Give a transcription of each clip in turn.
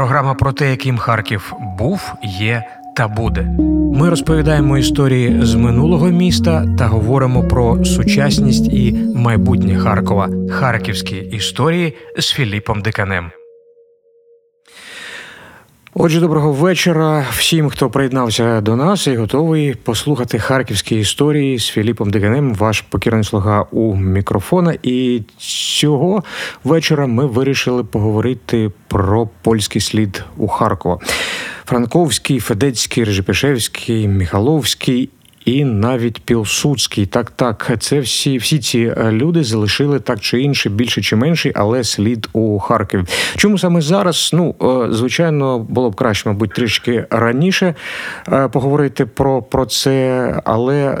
Програма про те, яким Харків був, є та буде. Ми розповідаємо історії з минулого міста та говоримо про сучасність і майбутнє Харкова. Харківські історії з Філіпом Диканем. Отже, доброго вечора всім, хто приєднався до нас і готовий послухати харківські історії з Філіпом Диганем, ваш покірний слуга у мікрофона. І цього вечора ми вирішили поговорити про польський слід у Харкова. Франковський, Федецький, Режепішевський, Міхаловський і навіть Пілсудський. Так, так, це всі всі ці е, люди залишили так чи інше, більше чи менше, але слід у Харкові. Чому саме зараз? Ну е, звичайно, було б краще, мабуть, трішки раніше е, поговорити про про це, але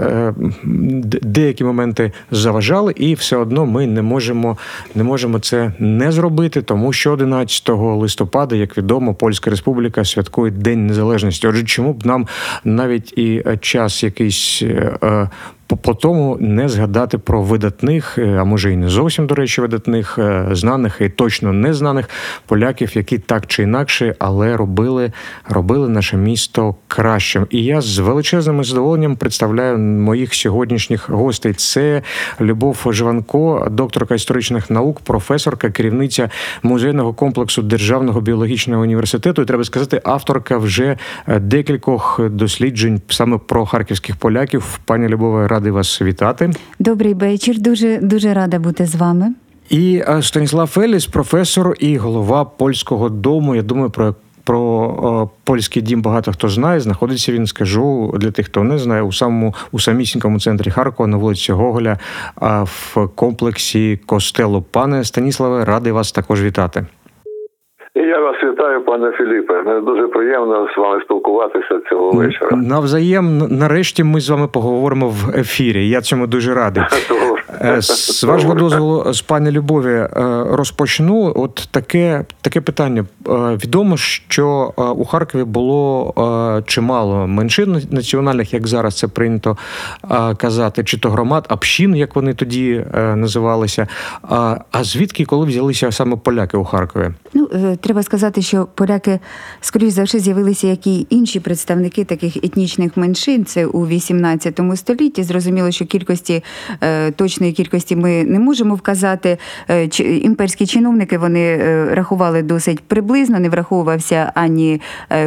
деякі моменти заважали, і все одно ми не можемо не можемо це не зробити, тому що 11 листопада, як відомо, Польська Республіка святкує День Незалежності. Отже, чому б нам навіть і час, якийсь е, по тому не згадати про видатних, е, а може і не зовсім до речі, видатних, е, знаних і точно незнаних поляків, які так чи інакше, але робили робили наше місто кращим. І я з величезним задоволенням представляю моїх сьогоднішніх гостей. Це Любов Живанко, докторка історичних наук, професорка, керівниця музейного комплексу Державного біологічного університету. І треба сказати, авторка вже е, декількох досліджень саме про харківських поляків. Пані Любова, радий вас вітати. Добрий вечір. Дуже дуже рада бути з вами. І е, Станіслав Феліс, професор і голова польського дому. Я думаю, про про о, е, польський дім багато хто знає. Знаходиться він, скажу для тих, хто не знає, у самому у самісінькому центрі Харкова на вулиці Гоголя в комплексі костелу. Пане Станіславе, радий вас також вітати. І я вас вітаю, пане Філіпе. Мені дуже приємно з вами спілкуватися цього вечора. Навзаєм, нарешті, ми з вами поговоримо в ефірі. Я цьому дуже радий. Е, з вашого дозволу, з пані Любові, е, розпочну. От таке таке питання. Е, відомо, що у Харкові було чимало меншин національних, як зараз це прийнято казати, чи то громад, общин, як вони тоді називалися. А звідки коли взялися саме поляки у Харкові? Ну треба сказати, що поляки, скоріш за все, з'явилися як і інші представники таких етнічних меншин. Це у 18 столітті. Зрозуміло, що кількості е, точної кількості ми не можемо вказати. Е, імперські чиновники вони е, рахували досить приблизно, не враховувався ані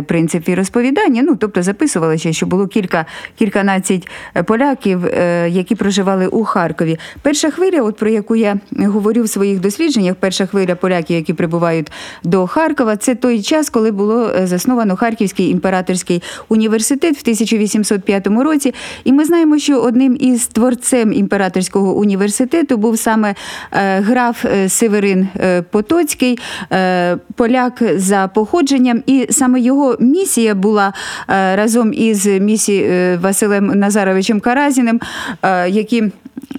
принцип розповідання. Ну тобто записувалося, що було кілька кільканадцять поляків, які проживали у Харкові. Перша хвиля, от про яку я говорю в своїх дослідженнях, перша хвиля поляків, які прибувають до Харкова. Це той час, коли було е, засновано Харківський імператорський університет в 1805 році. І ми знаємо, що одним із творцем імператорського університету був саме е, граф е, Северин Потоцький, поляк за походженням, і саме його місія була разом із місією Василем Назаровичем Каразіним, які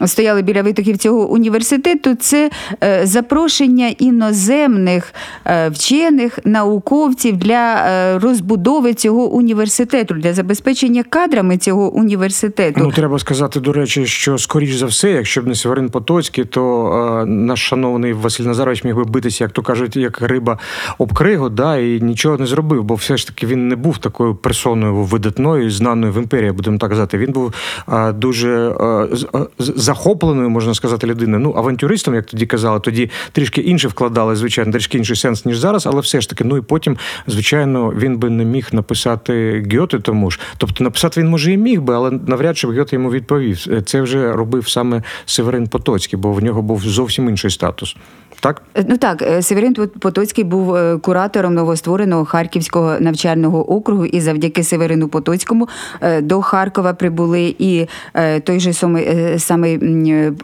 стояли біля витоків цього університету, це е, запрошення іноземних е, вчених науковців для е, розбудови цього університету, для забезпечення кадрами цього університету. Ну треба сказати, до речі, що скоріш за все, якщо б не Северин Потоцький, то наш шановний Василь Назарович міг би битися, як то кажуть, як риба об кригу, да, і нічого не зробив, бо все ж таки він не був такою персоною видатною, знаною в імперії, будемо так казати. Він був дуже е, захопленою, можна сказати, людиною. Ну, авантюристом, як тоді казали, тоді трішки інше вкладали, звичайно, трішки інший сенс, ніж зараз, але все ж таки, ну і потім, звичайно, він би не міг написати Гьоти тому ж. Тобто написати він може і міг би, але навряд чи Гьоти йому відповів. Це вже робив саме Северин Потоцький, бо в нього був зовсім інший статус. Так, ну так, е, Северин Потоцький був е, куратором новоствореного Харківського навчального округу, і завдяки Северину Потоцькому е, до Харкова прибули і той же самий самий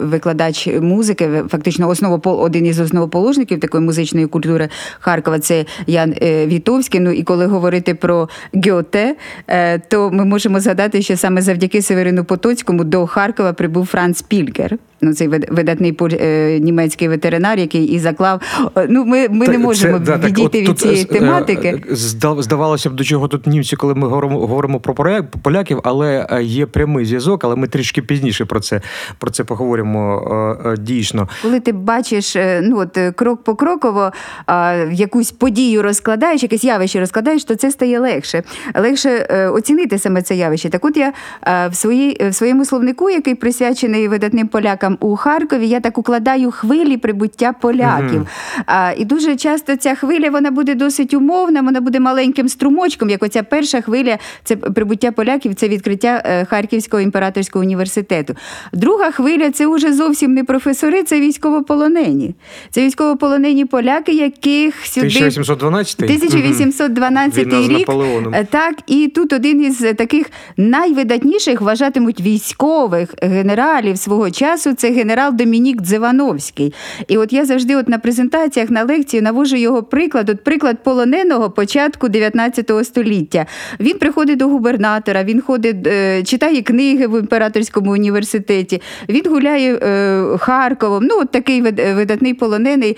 викладач музики, фактично основопол один із основоположників такої музичної культури Харкова. Це Ян Вітовський. Ну і коли говорити про Гьоте, то ми можемо згадати, що саме завдяки Северину Потоцькому до Харкова прибув Франц Пільгер. Ну, цей видатний е, німецький ветеринар, який і заклав. е, Ну, ми, ми не можемо це, да, так, відійти от від тут, цієї е, тематики. е, Здавалося б, до чого тут німці, коли ми говоримо, говоримо про поля- поляків, але е, є прямий зв'язок, але ми трішки пізніше про це, про це поговоримо е, е, дійсно. Коли ти бачиш е, ну, от, е, крок по кроково якусь подію розкладаєш, якесь явище розкладаєш, то це стає легше. Легше е, оцінити саме це явище. Так от я е, в, своїй, в своєму словнику, який присвячений видатним полякам у Харкові, я так укладаю хвилі прибуття поляків. А, і дуже часто ця хвиля вона буде досить умовна, вона буде маленьким струмочком, як оця перша хвиля, це прибуття поляків, це відкриття е, Харківського імператорського університету. Друга хвиля це вже зовсім не професори, це військовополонені. Це військовополонені поляки, яких сюди 1812 1812 Війна з рік. Е, Так, і тут один із таких найвидатніших вважатимуть військових генералів свого часу. Це генерал Домінік Дзивановський. І от я завжди, от на презентаціях на лекції навожу його приклад. От приклад полоненого початку 19 століття. Він приходить до губернатора, він ходить, е, читає книги в імператорському університеті. Він гуляє е, Харковом. Ну, от такий видатний полонений,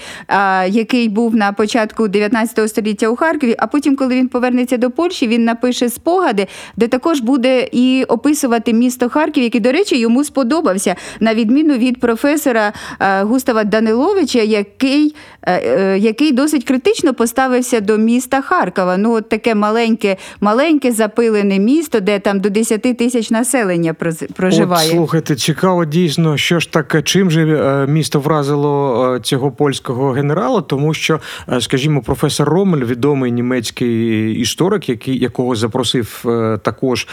який був на початку 19 століття у Харкові. А потім, коли він повернеться до Польщі, він напише спогади, де також буде і описувати місто Харків, який, до речі, йому сподобався, на відміну від професора е, Густава Даниловича, який, е, е, який досить критично поставився до міста Харкова. Ну, от таке маленьке, маленьке запилене місто, де там до 10 тисяч населення проживає. От, слухайте, цікаво дійсно, що ж таке, чим же місто вразило цього польського генерала, тому що, скажімо, професор Ромель, відомий німецький історик, який якого запросив також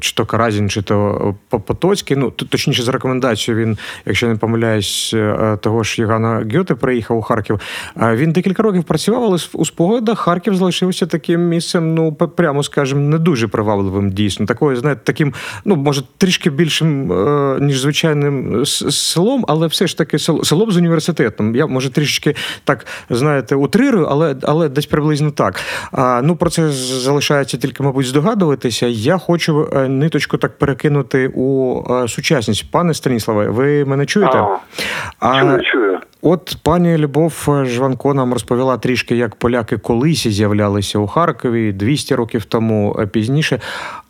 чи то Каразін, чи то По- Потоцький. Ну точніше, за рекомендацією він, якщо не помиляюсь, е, того ж Єгана Гьоте приїхав у Харків. Е, Він декілька років працював, але у спогадах Харків залишився таким місцем, ну прямо скажемо, не дуже привабливим дійсно. Такою, знаєте, таким, ну може, трішки більшим, е, ніж звичайним селом, але все ж таки село, село з університетом. Я може трішечки так знаєте, утрирую, але, але десь приблизно так. А, ну про це залишається тільки, мабуть, здогадуватися. Я хочу е, ниточку так перекинути у е, сучасність. Пане Станіславе, ви мене чуєте? А, чую, чую. От пані Любов Жванко нам розповіла трішки, як поляки колись з'являлися у Харкові 200 років тому е, пізніше.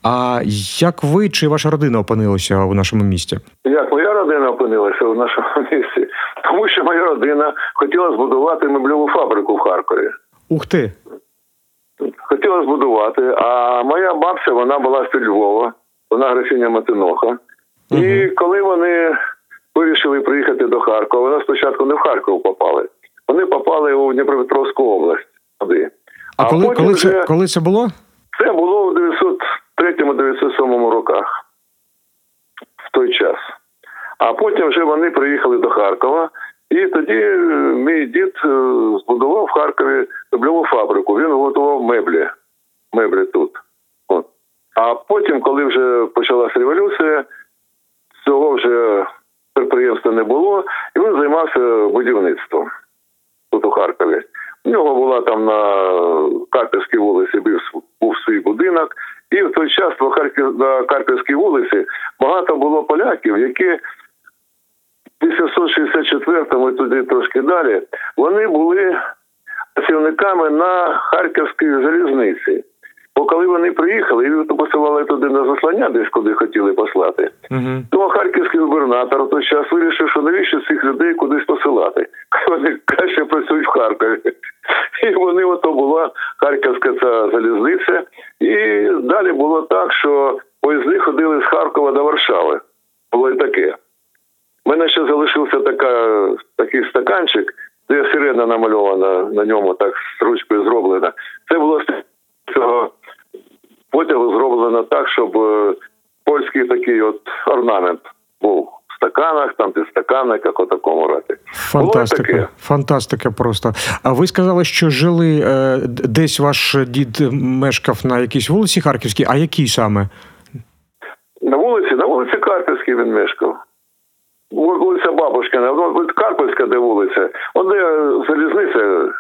А як ви чи ваша родина опинилися у нашому місті? Як моя родина опинилася в нашому місті? Тому що моя родина хотіла збудувати мебльову фабрику в Харкові. Ух ти! Хотіла збудувати, а моя бабця вона була з-під Львова, вона графіня Матиноха. І коли вони вирішили приїхати до Харкова, вони спочатку не в Харків попали. Вони попали у Дніпропетровську область туди. А, коли, потім коли, вже- це, коли це було? Це було в 903-907 роках в той час. А потім вже вони приїхали до Харкова, і тоді е, мій дід е, збудував в Харкові мебльову фабрику. Він готував меблі. Меблі тут. От. А потім, коли вже почалася революція, цього вже підприємства не було, і він займався будівництвом тут у Харкові. У нього була там на Карпівській вулиці був, свій будинок, і в той час Харків, на Карпівській вулиці багато було поляків, які в 864-му і туди трошки далі, вони були працівниками на Харківській залізниці. Бо коли вони приїхали, і посилали туди на заслання, десь куди хотіли послати, Угу. тому харківський губернатор той час вирішив, що навіщо цих людей кудись посилати. Вони краще працюють в Харкові. І вони ото була харківська ця залізниця. І далі було так, що поїзди ходили з Харкова до Варшави. Було і таке. У мене ще залишився така, такий стаканчик, де сирена намальована на ньому, так з ручкою зроблена. Це було з цього потягу зроблено так, щоб е, польський такий от орнамент був в стаканах, там підстаканниках, у такому разі. Було і Фантастика. Фантастика просто. А ви сказали, що жили е, десь ваш дід мешкав на якійсь вулиці Харківській, а якій саме? На вулиці, на вулиці Карпівській він мешкав. Вулиця Бабушкина, Карпівська, де вулиця, де залізниця,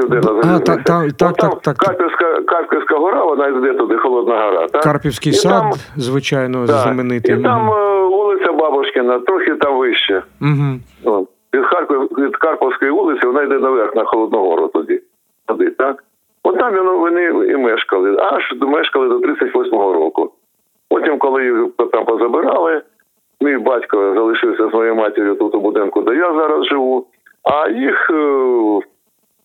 південна А, залізниця. та- та- так, так, так. Карпівська, Карпівська гора, вона йде туди, Холодна гора. Так? Карпівський І сад, там- звичайно, Так. знаменитий. І там е, вулиця Бабушкіна, трохи там вище. Угу. Від, Харків, від Карповської вулиці вона йде наверх на Холодну Гору тоді. Туди, так? От там вони і мешкали, аж мешкали до 38-го року. Потім, коли їх там позабирали, мій батько залишився з моєю матір'ю тут у будинку, де я зараз живу, а їх е,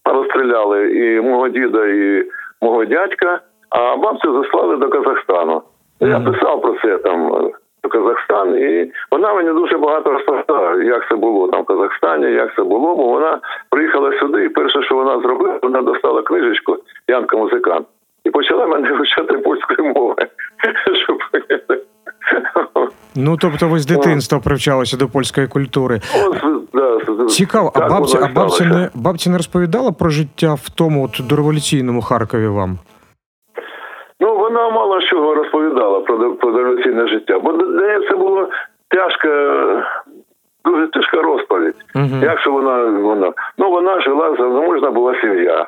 розстріляли і мого діда, і мого дядька, а бабцю заслали до Казахстану. Я писав про це там е, про Казахстан, і вона мені дуже багато розповідала, як це було там в Казахстані, як це було, бо вона приїхала сюди, і перше, що вона зробила, вона достала книжечку Янка музикант і почала мене вивчати польської мови. Щоб Ну тобто ви з дитинства привчалися до польської культури. Цікаво, а так бабця, а бабця не бабця не розповідала про життя в тому от дореволюційному Харкові вам? Ну, вона мало чого розповідала про, про дореволюційне життя, бо це було тяжка, дуже тяжка розповідь. Мгм. Як же вона, вона? Ну, вона жила, заможна була сім'я.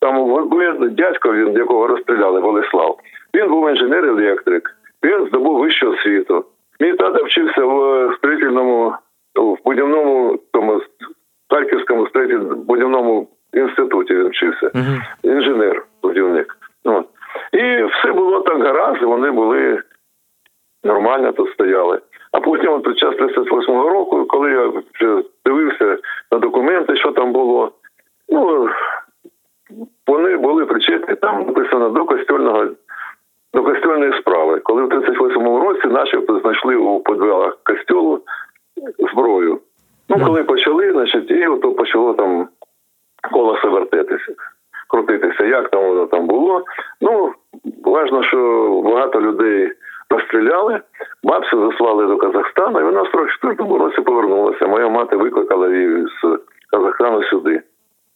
Там дядько, він, якого розстріляли, Болеслав, він був інженер-електрик, він здобув вищу освіту. Мій тато вчився в строїтельному, в будівному тому Харківському будівному інституті він вчився Мгм. інженер, будівник. От. І все було так гаразд, вони були нормально тут стояли. А потім, от під час 38-го року, коли я вже дивився на документи, що там було, ну вони були причетні, там написано до костюльного. До костюльної справи, коли в 38-му році начебто знайшли у підвалах костюлу зброю. Ну, коли почали, значить, і ото почало там колесо вертетися, крутитися. Як там воно там було? Ну, важно, що багато людей розстріляли, бабцю заслали до Казахстану, і вона в 44-му році повернулася. Моя мати викликала її з Казахстану сюди,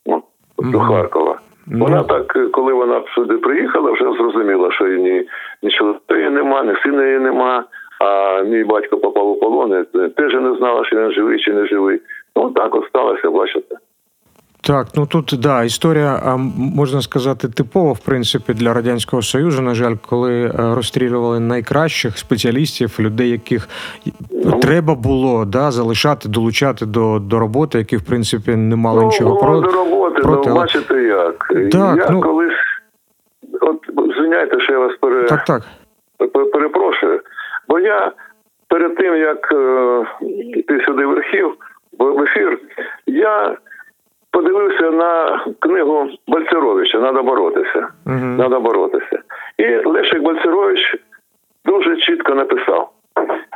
ну, до Мгм. Харкова. Ну. Вона так, коли вона сюди приїхала, вже зрозуміла, що її ні, нічого її нема, ні сина її нема. А мій батько попав у полон, і теж не знала, що він живий чи не живий. Ну так от сталося, бачите. Так, ну тут да, історія, можна сказати, типова, в принципі, для радянського союзу. На жаль, коли е, розстрілювали найкращих спеціалістів, людей, яких Ну. треба було да, залишати, долучати до, до роботи, які в принципі не мали ну, нічого про до роботи, проти, ну але- бачите як. Так, я ну- колись, от звиняйте, що я вас пере... Так, так. Перепрошую. Бо я перед тим, як е, йти сюди в архів, в в ефір, я подивився на книгу Бальцеровича Надо боротися. Мгм. Надо боротися. І Лешик Бальцерович дуже чітко написав,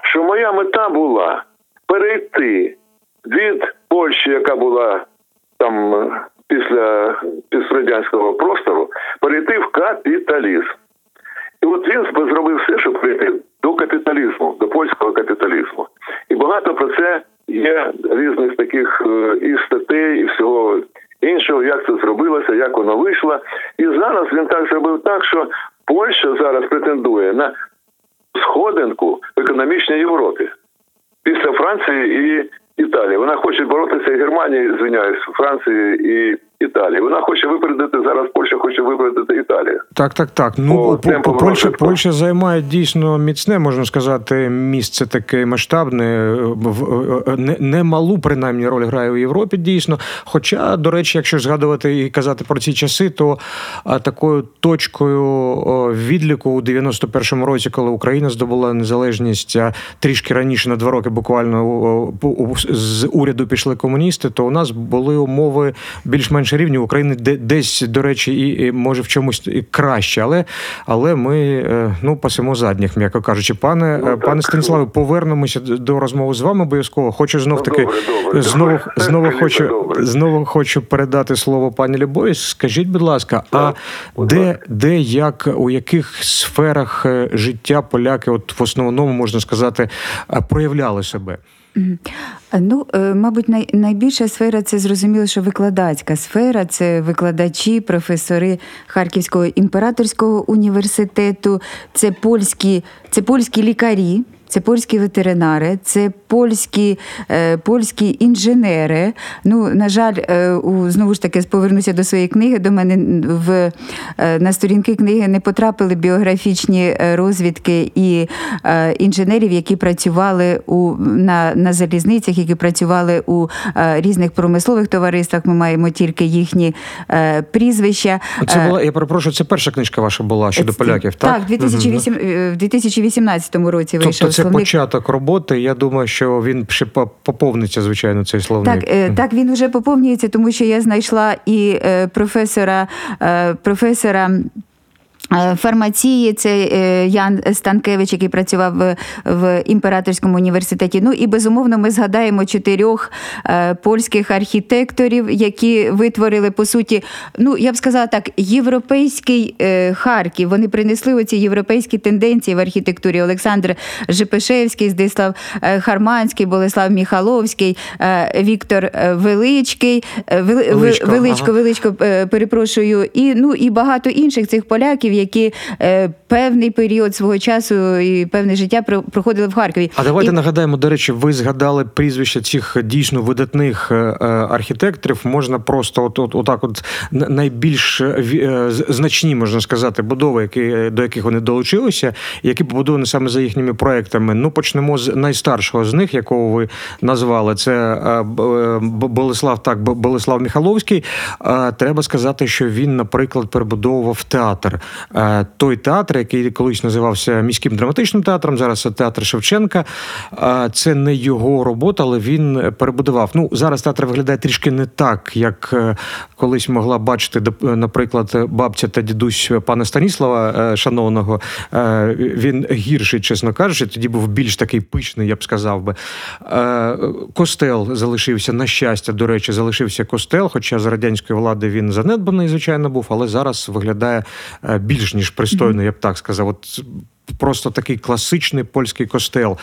що моя мета була перейти від Польщі, яка була там е, після після простору, перейти в капіталізм. І от він зробив все, щоб прийти до капіталізму, до польського капіталізму. І багато про це є різних таких е, і статей, і всього іншого, як це зробилося, як воно вийшло. І зараз він так зробив так, що Польща зараз претендує на сходинку в економічній Європі після Франції і Італії. Вона хоче боротися і Германії, звиняюсь, Франції і Італії. Вона хоче випередити зараз. Польща хоче випередити Італію. Так, так, так. Ну, По по, по, Польща, розвитку. Польща займає дійсно міцне, можна сказати, місце таке масштабне, в- е, не, не малу принаймні роль грає у Європі, дійсно. Хоча, до речі, якщо згадувати і казати про ці часи, то а, такою точкою відліку у 91-му році, коли Україна здобула незалежність, а трішки раніше на два роки буквально з уряду пішли комуністи, то у нас були умови більш-менш рівні. У України десь, до речі, і, і може в чомусь і краще, але, але ми е, ну, пасемо задніх, м'яко кажучи. Пане, Ну, е, пане Станіславе, повернемося до розмови з вами обов'язково. Хочу знов Ну, таки добре, знову, знову хочу знову хочу передати слово пані Любові. Скажіть, будь ласка, а Так, де, де, як, у яких сферах е, життя поляки, от в основному можна сказати, проявляли себе? Ну, е, мабуть, най, найбільша сфера це зрозуміло, що викладацька сфера це викладачі, професори Харківського імператорського університету, це польські, це польські лікарі. Це польські ветеринари, це польські, е, польські інженери. Ну, на жаль, е, у, знову ж таки, повернуся до своєї книги. До мене в, е, на сторінки книги не потрапили біографічні е, розвідки і е, інженерів, які працювали у, на, на залізницях, які працювали у е, різних промислових товариствах. Ми маємо тільки їхні е, прізвища. Це була, я перепрошую, це перша книжка ваша була щодо поляків, так? Так, в 2008, е, в 2018 році вийшов Тобто це словник. початок роботи. Я думаю, що він ще поповниться, звичайно, цей словник. Так, е, так, він вже поповнюється, тому що я знайшла і е, професора, е, професора. Е, Фармації це е, Ян Станкевич, який працював в, імператорському університеті. Ну і безумовно, ми згадаємо чотирьох е, польських архітекторів, які витворили по суті, ну я б сказала так, європейський Харків. Вони принесли оці європейські тенденції в архітектурі. Олександр Жепешевський, Здислав Харманський, Болеслав Міхаловський, Віктор Величкий, Величко, Величко, ага. Величко, перепрошую, і ну і багато інших цих поляків, які е, певний період свого часу і певне життя про- проходили в Харкові. А давайте І- нагадаємо, до речі, ви згадали прізвища цих дійсно видатних е, е, архітекторів. Можна просто от, от, отак, от найбільш значні, можна сказати, будови, які, до яких вони долучилися, які побудовані саме за їхніми проектами. Ну, почнемо з найстаршого з них, якого ви назвали. Це е, е, Болеслав, так, Болеслав Міхаловський. Е, Треба сказати, що він, наприклад, перебудовував театр. Е, Той театр, який колись називався міським драматичним театром, зараз це театр Шевченка. Е, Це не його робота, але він перебудував. Ну зараз театр виглядає трішки не так, як е, колись могла бачити, наприклад, бабця та дідусь пана Станіслава шановного. Він гірший, чесно кажучи, тоді був більш такий пишний, я б сказав би. Костел залишився, на щастя, до речі, залишився костел, хоча з радянської влади він занедбаний, звичайно, був, але зараз виглядає е, більш ніж пристойно, я б так сказав. От просто такий класичний польський костел.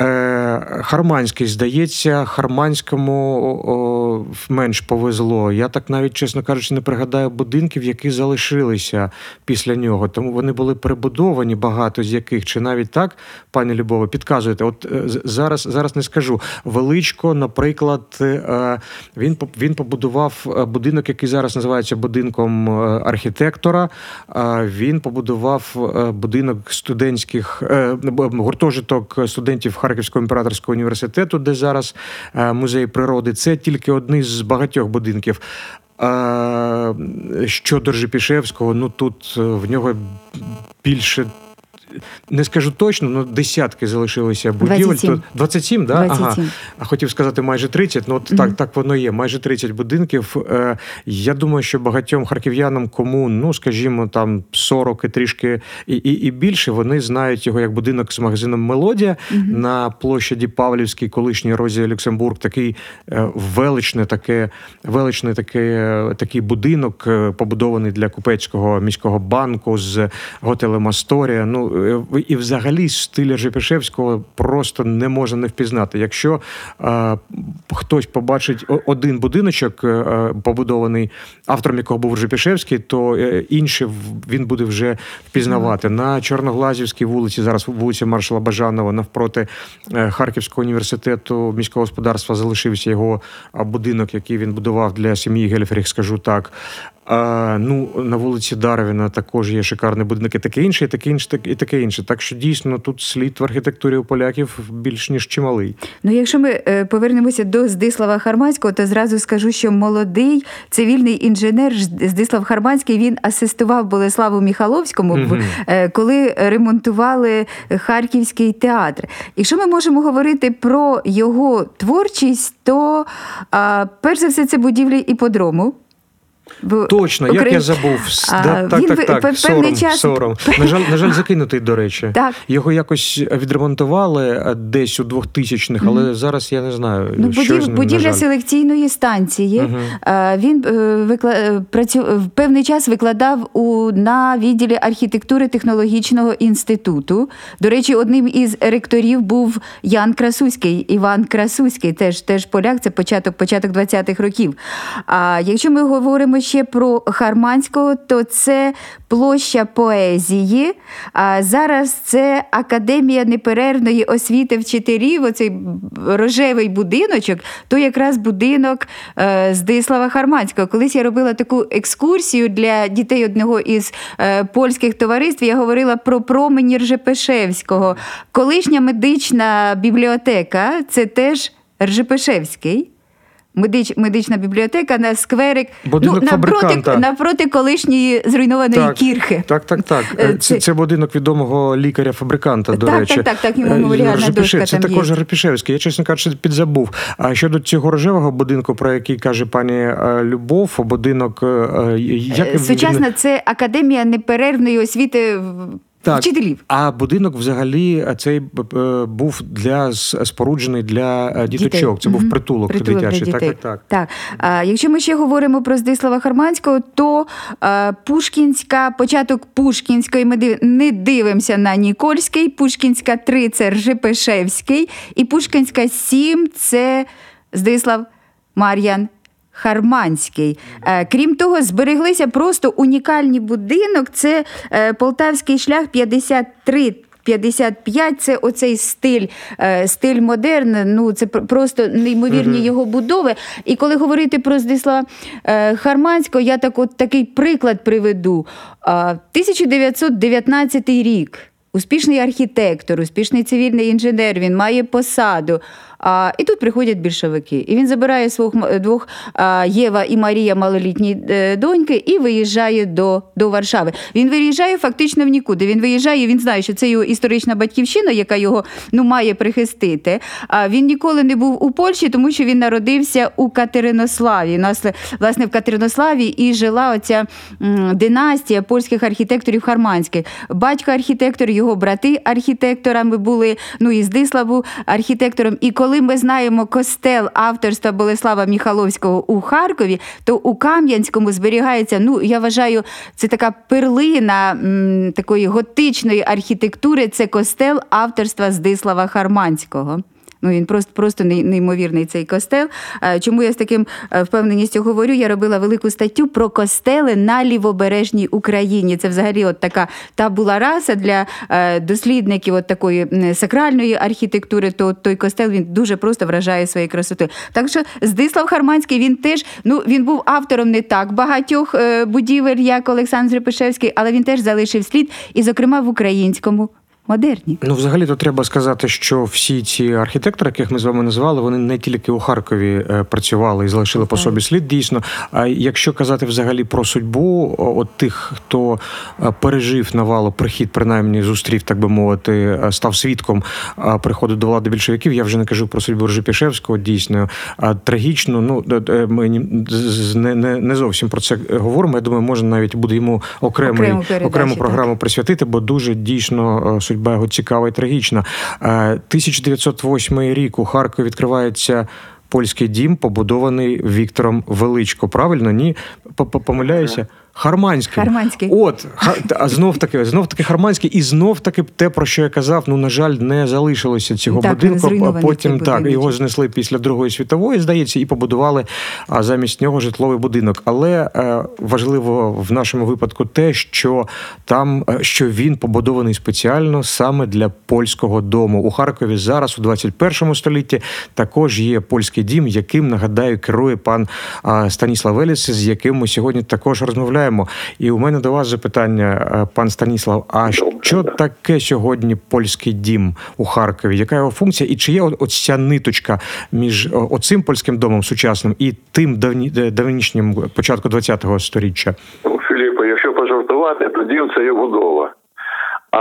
Е, Харманський, здається, Харманському менш повезло. Я так навіть, чесно кажучи, не пригадаю будинків, які залишилися після нього. Тому вони були перебудовані, багато з яких, чи навіть так, пані Любове, підказуєте. От е, зараз, зараз не скажу. Величко, наприклад, е, він, він побудував будинок, який зараз називається будинком архітектора. Він побудував будинок студентських е, гуртожиток студентів Харківського імператорського університету, де зараз е, музей природи. Це тільки один з багатьох будинків. Е, Щодо Ржепішевського, ну тут в нього більше. Не скажу точно, але десятки залишилися будівель. 27. То 27, да? Ага. А хотів сказати майже 30, ну от так, так воно є. Майже 30 будинків. Е, Я думаю, що багатьом харків'янам, кому, ну скажімо, там 40 і трішки і, і, і більше, вони знають його як будинок з магазином Мелодія на площаді Павлівській, колишній Розі Люксембург. Такий е, величне, таке, величний таке, такий будинок, е, побудований для купецького міського банку з готелем Асторія. Ну і взагалі стиль Жепішевського просто не можна не впізнати. Якщо е, хтось побачить один будиночок, е, е, побудований автором якого був Жепішевський, то е, інші він буде вже впізнавати. На Чорноглазівській вулиці, зараз вулиця Маршала Бажанова, навпроти е, Харківського університету міського господарства залишився його будинок, який він будував для сім'ї Гельфріх, скажу так. А, ну, на вулиці Дарвіна також є шикарний будинок і таке інше, і таке інше, і таке інше. Так що дійсно тут слід в архітектурі у поляків більш ніж чималий. Ну, якщо ми е, повернемося до Здислава Харманського, то зразу скажу, що молодий цивільний інженер Здислав Харманський він асистував Болеславу Міхаловському, е, коли ремонтували Харківський театр. Якщо ми можемо говорити про його творчість, то перш за все це будівлі іподрому. В Точно, як я забув. А, да, так, він так, так. певний Сором, час- сором. На жаль, на жаль, закинутий, до речі. Так. Його якось відремонтували е, десь у 2000-х, але зараз я не знаю, Ну, що будів, з ним, будівля на жаль. селекційної станції. Е, Він е, викла... працю... в певний час викладав у... на відділі архітектури технологічного інституту. До речі, одним із ректорів був Ян Красуський, Іван Красуський, теж, теж поляк, це початок, початок 20-х років. А якщо ми говоримо говоримо ще про Харманського, то це площа поезії. А зараз це Академія неперервної освіти вчителів. Оцей рожевий будиночок, то якраз будинок е, Здислава Харманського. Колись я робила таку екскурсію для дітей одного із е, польських товариств. Я говорила про промені Ржепешевського. Колишня медична бібліотека це теж Ржепешевський. Медич, медична бібліотека на скверик Будинок напроти, напроти колишньої зруйнованої кірхи. Так, так, так. Е, Це, це- це будинок відомого лікаря-фабриканта, до Так, речі. так, так, так, його Е, меморіальна дошка Це там також. Репішевський. Я, чесно кажучи, підзабув. А щодо цього рожевого будинку, про який каже пані е, Любов, будинок. е, е, Як він- Сучасна це Академія неперервної освіти Так. вчителів. А будинок взагалі е, цей е, був для споруджений для е, діточок. Дітей. Це був притулок, Притулок для дитячий. Так, дітей. так, так. Так. А, якщо ми ще говоримо про Здислава Харманського, то а, Пушкінська, початок Пушкінської, ми див- не дивимося на Нікольський, Пушкінська 3 це Ржепешевський, і Пушкінська 7 це Здислав Мар'ян. Харманський. Е, Крім того, збереглися просто унікальні будинок. Це е, Полтавський шлях 53 55 це оцей стиль, е, стиль модерн. Ну це просто неймовірні його будови. І коли говорити про Здислава Харманського, я так от такий приклад приведу. А, 1919 рік. Успішний архітектор, успішний цивільний інженер, він має посаду. А, і тут приходять більшовики. І він забирає своїх двох а, Єва і Марія малолітні е, доньки і виїжджає до, до Варшави. Він виїжджає фактично в нікуди. Він виїжджає, він знає, що це його історична батьківщина, яка його ну, має прихистити. А він ніколи не був у Польщі, тому що він народився у Катеринославі. Нас, власне, в Катеринославі і жила оця династія польських архітекторів Харманських. Батько архітектор, його брати архітекторами були. Ну і Здислав був архітектором. І ми знаємо костел авторства Болеслава Міхаловського у Харкові, то у Кам'янському зберігається. Ну я вважаю, це така перлина м, такої готичної архітектури. Це костел авторства Здислава Харманського. Ну, він просто, просто неймовірний цей костел. Е, Чому я з таким е, впевненістю говорю? Я робила велику статтю про костели на лівобережній Україні. Це взагалі от така табула раса для е, дослідників от такої сакральної архітектури. То той костел він дуже просто вражає своєю красотою. Так що Здислав Харманський він теж ну він був автором не так багатьох будівель, як Олександр Репишевський, але він теж залишив слід, і, зокрема, в українському модерні. Ну, взагалі, то треба сказати, що всі ці архітектори, яких ми з вами назвали, вони не тільки у Харкові е, працювали і залишили по собі слід дійсно. А якщо казати взагалі про судьбу, от тих, хто е, пережив навалу прихід, принаймні зустрів, так би мовити, е, став свідком приходу до влади більшовиків. Я вже не кажу про судьбу Ржепішевського, дійсно а трагічно. Ну ми не, не, не зовсім про це говоримо. Я думаю, може навіть буде йому окремий, Окрему передачу, окрему так. програму присвятити, бо дуже дійсно е, судьба його цікава і трагічна. Е, 1908 рік у Харкові відкривається. Польський дім, побудований Віктором Величко. Правильно? Ні? Помиляюся. Харманський. Харманський. От, ха- знов таки, знов таки Харманський, і знов таки те, про що я казав, ну, на жаль, не залишилося цього Так, будинку. А потім так, будиночок. його знесли після Другої світової, здається, і побудували а, замість нього житловий будинок. Але е, важливо в нашому випадку те, що там е, що він побудований спеціально саме для польського дому. У Харкові зараз, у 21 столітті, також є польський дім, яким нагадаю керує пан Станіслав Веліс, з яким ми сьогодні також розмовляємо. І у мене до вас запитання, е, пан Станіслав. А що таке сьогодні польський дім у Харкові? Яка його функція? І чи є от ниточка між оцим польським домом сучасним і тим давні, е, давнішнім початку ХХ століття? Ну, Філіппо, якщо пожартувати, то дім це є будова. А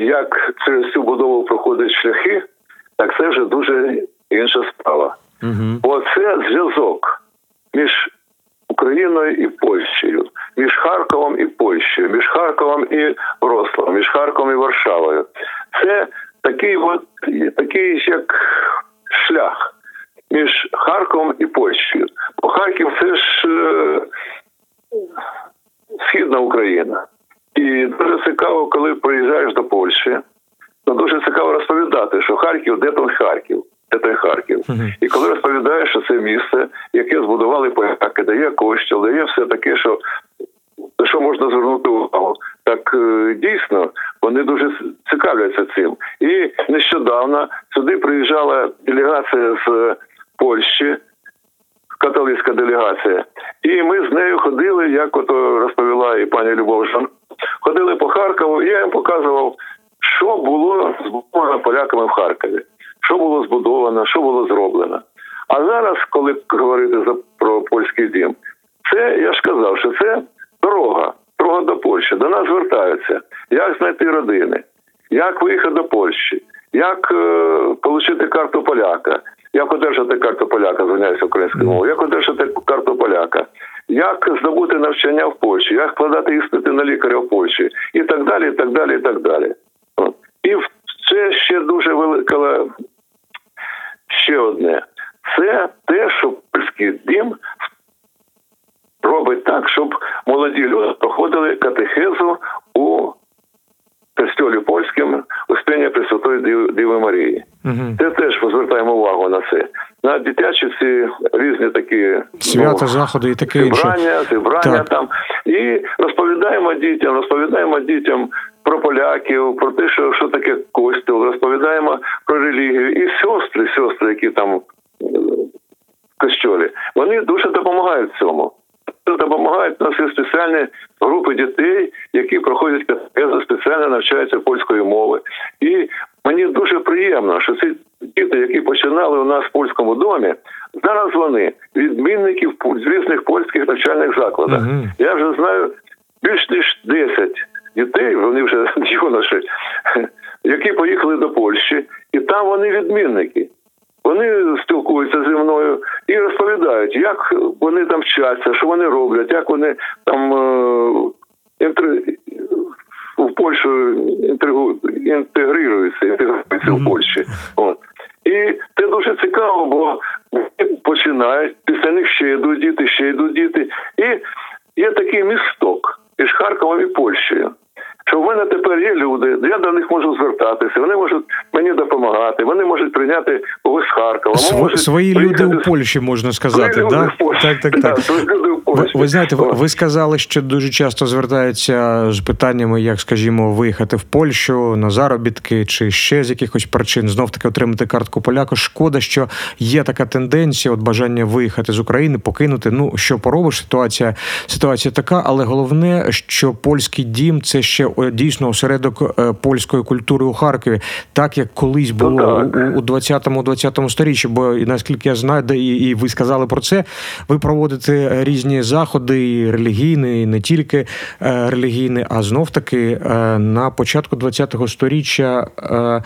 як через цю будову проходять шляхи, так це вже дуже інша справа. Угу. Оце зв'язок між Україною і Польщею, між Харковом і Польщею, між Харковом і Вроцлавом, між Харковом і Варшавою. Це такий, от, такий як шлях між Харковом і Польщею. Бо Харків це ж е, Східна Україна. І дуже цікаво, коли приїжджаєш до Польщі, то дуже цікаво розповідати, що Харків, де там Харків? Це той Харків. І коли розповідаєш, що це місце, яке збудували поляки, де є костюл, де все таке, що на що можна звернути увагу. Так е, дійсно вони дуже цікавляться цим. І нещодавно сюди приїжджала делегація з Польщі, католицька делегація. І ми з нею ходили, як ото розповіла і пані Любов Жан. Ходили по Харкову, і я їм показував, що було збудовано поляками в Харкові, що було збудовано, що було зроблено. А зараз, коли говорити за про польський дім, це я ж казав, що це дорога, дорога до Польщі. До нас звертаються. Як знайти родини, як виїхати до Польщі, як е, отримати карту поляка, як одержати карту поляка, звиняюся українською мовою, як одержати карту поляка, як здобути навчання в Польщі, як складати іспити на лікаря в Польщі, і так далі, і так далі, і так далі. І це ще дуже велика ще одне. Це те, що польський дім робить так, щоб молоді люди проходили катехезу у костьолі польському Успіння Пресвятої Діви Марії. Мгм. Це теж ми звертаємо увагу на це. На дитячі ці різні такі Свята, ну, заходи і таке інше. зібрання, зібрання Так. там. І розповідаємо дітям, розповідаємо дітям про поляків, про те, що, що таке костюл, розповідаємо про релігію. І сестри, сестри, які там е, в костьолі, вони дуже допомагають цьому. Допомагають У нас є спеціальні групи дітей, які проходять спеціально навчаються польської мови. І мені дуже приємно, що ці діти, які починали у нас в польському домі, зараз вони відмінники в різних польських навчальних закладах. Мгм. Я вже знаю більш ніж 10 дітей, вони вже юноші, які поїхали до Польщі, і там вони відмінники. Вони спілкуються зі мною і розповідають, як вони там вчаться, що вони роблять, як вони там е, інтри... в Польщу інтригу... інтегруються, інтегруються в Польщі. От. І це дуже цікаво, бо починають, після них ще йдуть діти, ще йдуть діти. І є такий місток між Харковом і Польщею. Що в мене тепер є люди, я до них можу звертатися, вони можуть мені допомагати, вони можуть прийняти когось з Харкова. Св- можуть Свої люди у Польщі, можна сказати, Свої да? Польщі. так? Так, так, люди Ви, ви знаєте, ви, ви сказали, що дуже часто звертаються з питаннями, як, скажімо, виїхати в Польщу на заробітки чи ще з якихось причин, знов таки отримати картку поляка. Шкода, що є така тенденція, от бажання виїхати з України, покинути. Ну що поробиш, ситуація ситуація така, але головне, що польський дім це ще дійсно осередок е, польської культури у Харкові, так як колись було Ну, у, у 20-му 20-му сторіччі. Бо наскільки я знаю, де і, і ви сказали про це, ви проводите різні заходи, і релігійні, і не тільки е, релігійні, а знов таки е, на початку 20-го сторіччя. Е,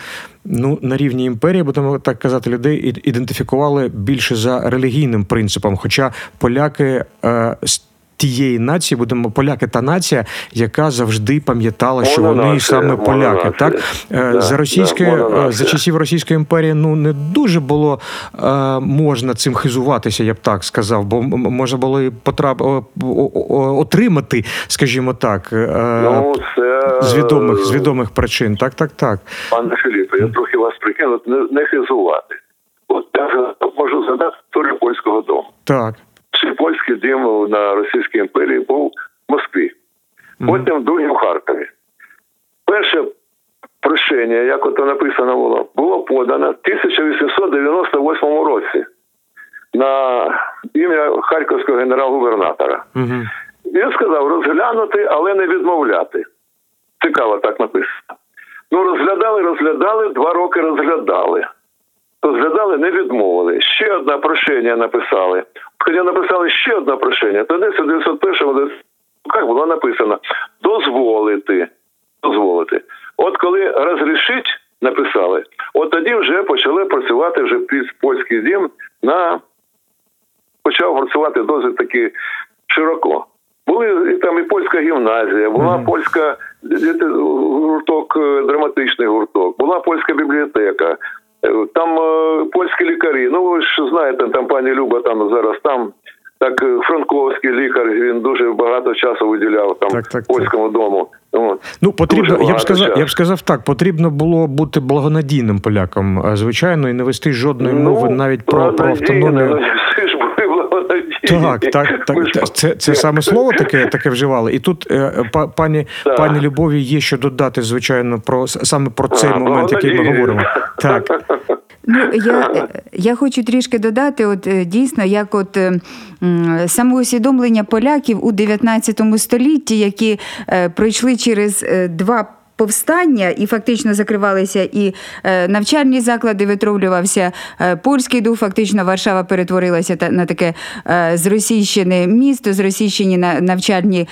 Ну, на рівні імперії, будемо так казати, людей ідентифікували більше за релігійним принципом. Хоча поляки е, тієї нації, будемо поляки та нація, яка завжди пам'ятала, що вони Мононація, саме поляки. Так. Е, Да, за російської да, е, за часів Російської імперії ну не дуже було е, можна цим хизуватися, я б так сказав, бо можна було і потрап отримати, скажімо так, Ну, це з відомих з відомих причин. Так, так, так. Пане Філіпе, я трохи вас прикину, не, не хизувати. От я можу згадати історію польського дому. Так. Польський на Російській імперії був в Москві, потім другий в Харкові. Перше прошення, як ото написано було, було подано в 1898 році на ім'я харківського генерал-губернатора. Угу. Він сказав розглянути, але не відмовляти. Цікаво так написано. Ну, розглядали, розглядали, два роки розглядали. Розглядали, не відмовили. Ще одне прошення написали. Хоча написали ще одне прошення, то десь у 901 як було написано дозволити. Дозволити. От коли розрішить, написали, от тоді вже почали працювати вже під польський дім на почав працювати досить таки широко. Були і там і польська гімназія, була польська е, гурток, е, драматичний гурток, була польська бібліотека, е, там е, польські лікарі. Ну ви ж знаєте, там пані Люба там зараз там. Так, е, Франковський лікар, він дуже багато часу виділяв там Так, так, так. польському дому. От. Ну, потрібно, я б сказав, я б сказав так, потрібно було бути благонадійним полякам, звичайно, і не вести жодної мови навіть про, про автономію. Ну, всі ж були благонадійні. Так, так, так. Це, це саме слово таке, таке вживали. І тут е, пані, пані Любові є що додати, звичайно, про саме про цей А, момент, який ми говоримо. Так. Ну, я, е, я хочу трішки додати, от е, дійсно, як от е, самоусвідомлення поляків у 19 столітті, які е, пройшли через е, два. Повстання і фактично закривалися і е, навчальні заклади, витровлювався е, польський дух. Фактично Варшава перетворилася на таке е, зросійщене місто, зросійщені на навчальні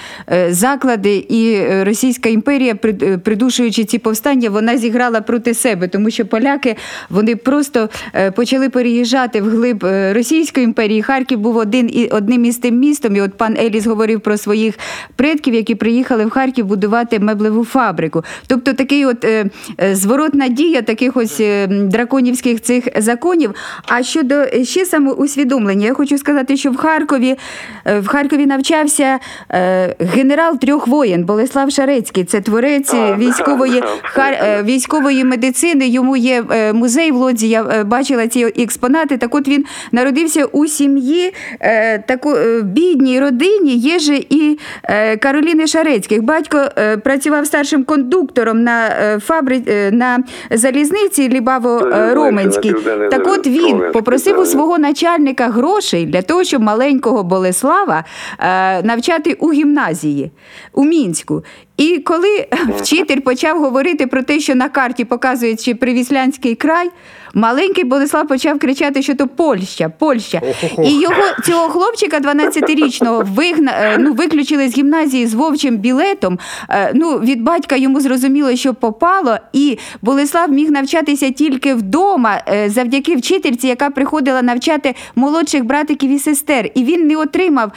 заклади. І Російська імперія, прид- придушуючи ці повстання, вона зіграла проти себе, тому що поляки вони просто почали переїжджати вглиб е, Російської імперії. Харків був один і одним із тим містом. І от пан Еліс говорив про своїх предків, які приїхали в Харків будувати меблеву фабрику. Тобто такий от е, е, зворотна дія таких ось е, драконівських цих законів. А щодо ще самоусвідомлення, я хочу сказати, що в Харкові е, в Харкові навчався е, генерал трьох воєн Болеслав Шарецький. Це творець військової хар, е, військової медицини. Йому є е, музей в Лодзі. Я бачила ці експонати. Так от він народився у сім'ї е, таку е, бідній родині Єжи і е, Кароліни Шарецьких. Батько е, працював старшим кондуктором на е, фабри... е, на залізниці Лібаво-Роменській. Так от він попросив у свого начальника грошей для того, щоб маленького Болеслава е, навчати у гімназії у Мінську. І коли вчитель почав говорити про те, що на карті показується Привіслянський край, маленький Болеслав почав кричати, що то Польща, Польща. І його цього хлопчика 12-річного вигна, е, ну, виключили з гімназії з вовчим білетом. Е, Ну, від батька йому зрозуміло, що попало, і Болеслав міг навчатися тільки вдома е, завдяки вчительці, яка приходила навчати молодших братиків і сестер. І він не отримав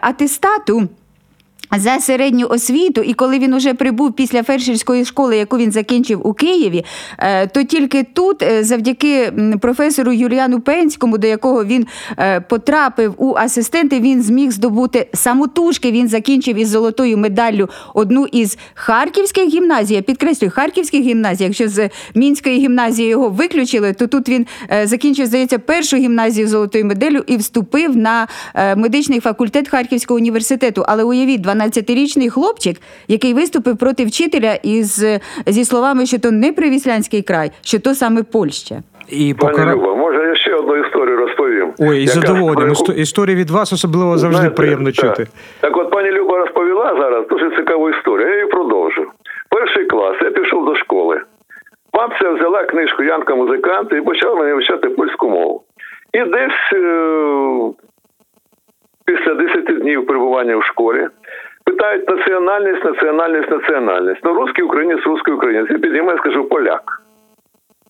атестату. За середню освіту, і коли він уже прибув після фельдшерської школи, яку він закінчив у Києві, е, то тільки тут, е, завдяки професору Юліану Пенському, до якого він е, потрапив у асистенти, він зміг здобути самотужки. Він закінчив із золотою медаллю одну із харківських гімназій. Я підкреслюю, харківських гімназій. Якщо з мінської гімназії його виключили, то тут він закінчив, здається, першу гімназію золотою медаллю і вступив на медичний факультет Харківського університету. Але уявіть, 12-річний хлопчик, який виступив проти вчителя із зі словами, що то не Привіслянський край, що то саме Польща. І Пані покара... Люба, може я ще одну історію розповім. Ой, із Яка- задоволенням. яку- Історії від вас особливо завжди Знаєте, приємно так. чути. Так от пані Люба розповіла зараз дуже цікаву історію. Я її продовжу. Перший клас, я пішов до школи. Бабця взяла книжку Янка музикант і почала мені вивчати польську мову. І десь е- після 10 днів перебування в школі питають національність, національність, національність. Ну, русський українець, русський українець. Я підіймаю, скажу поляк.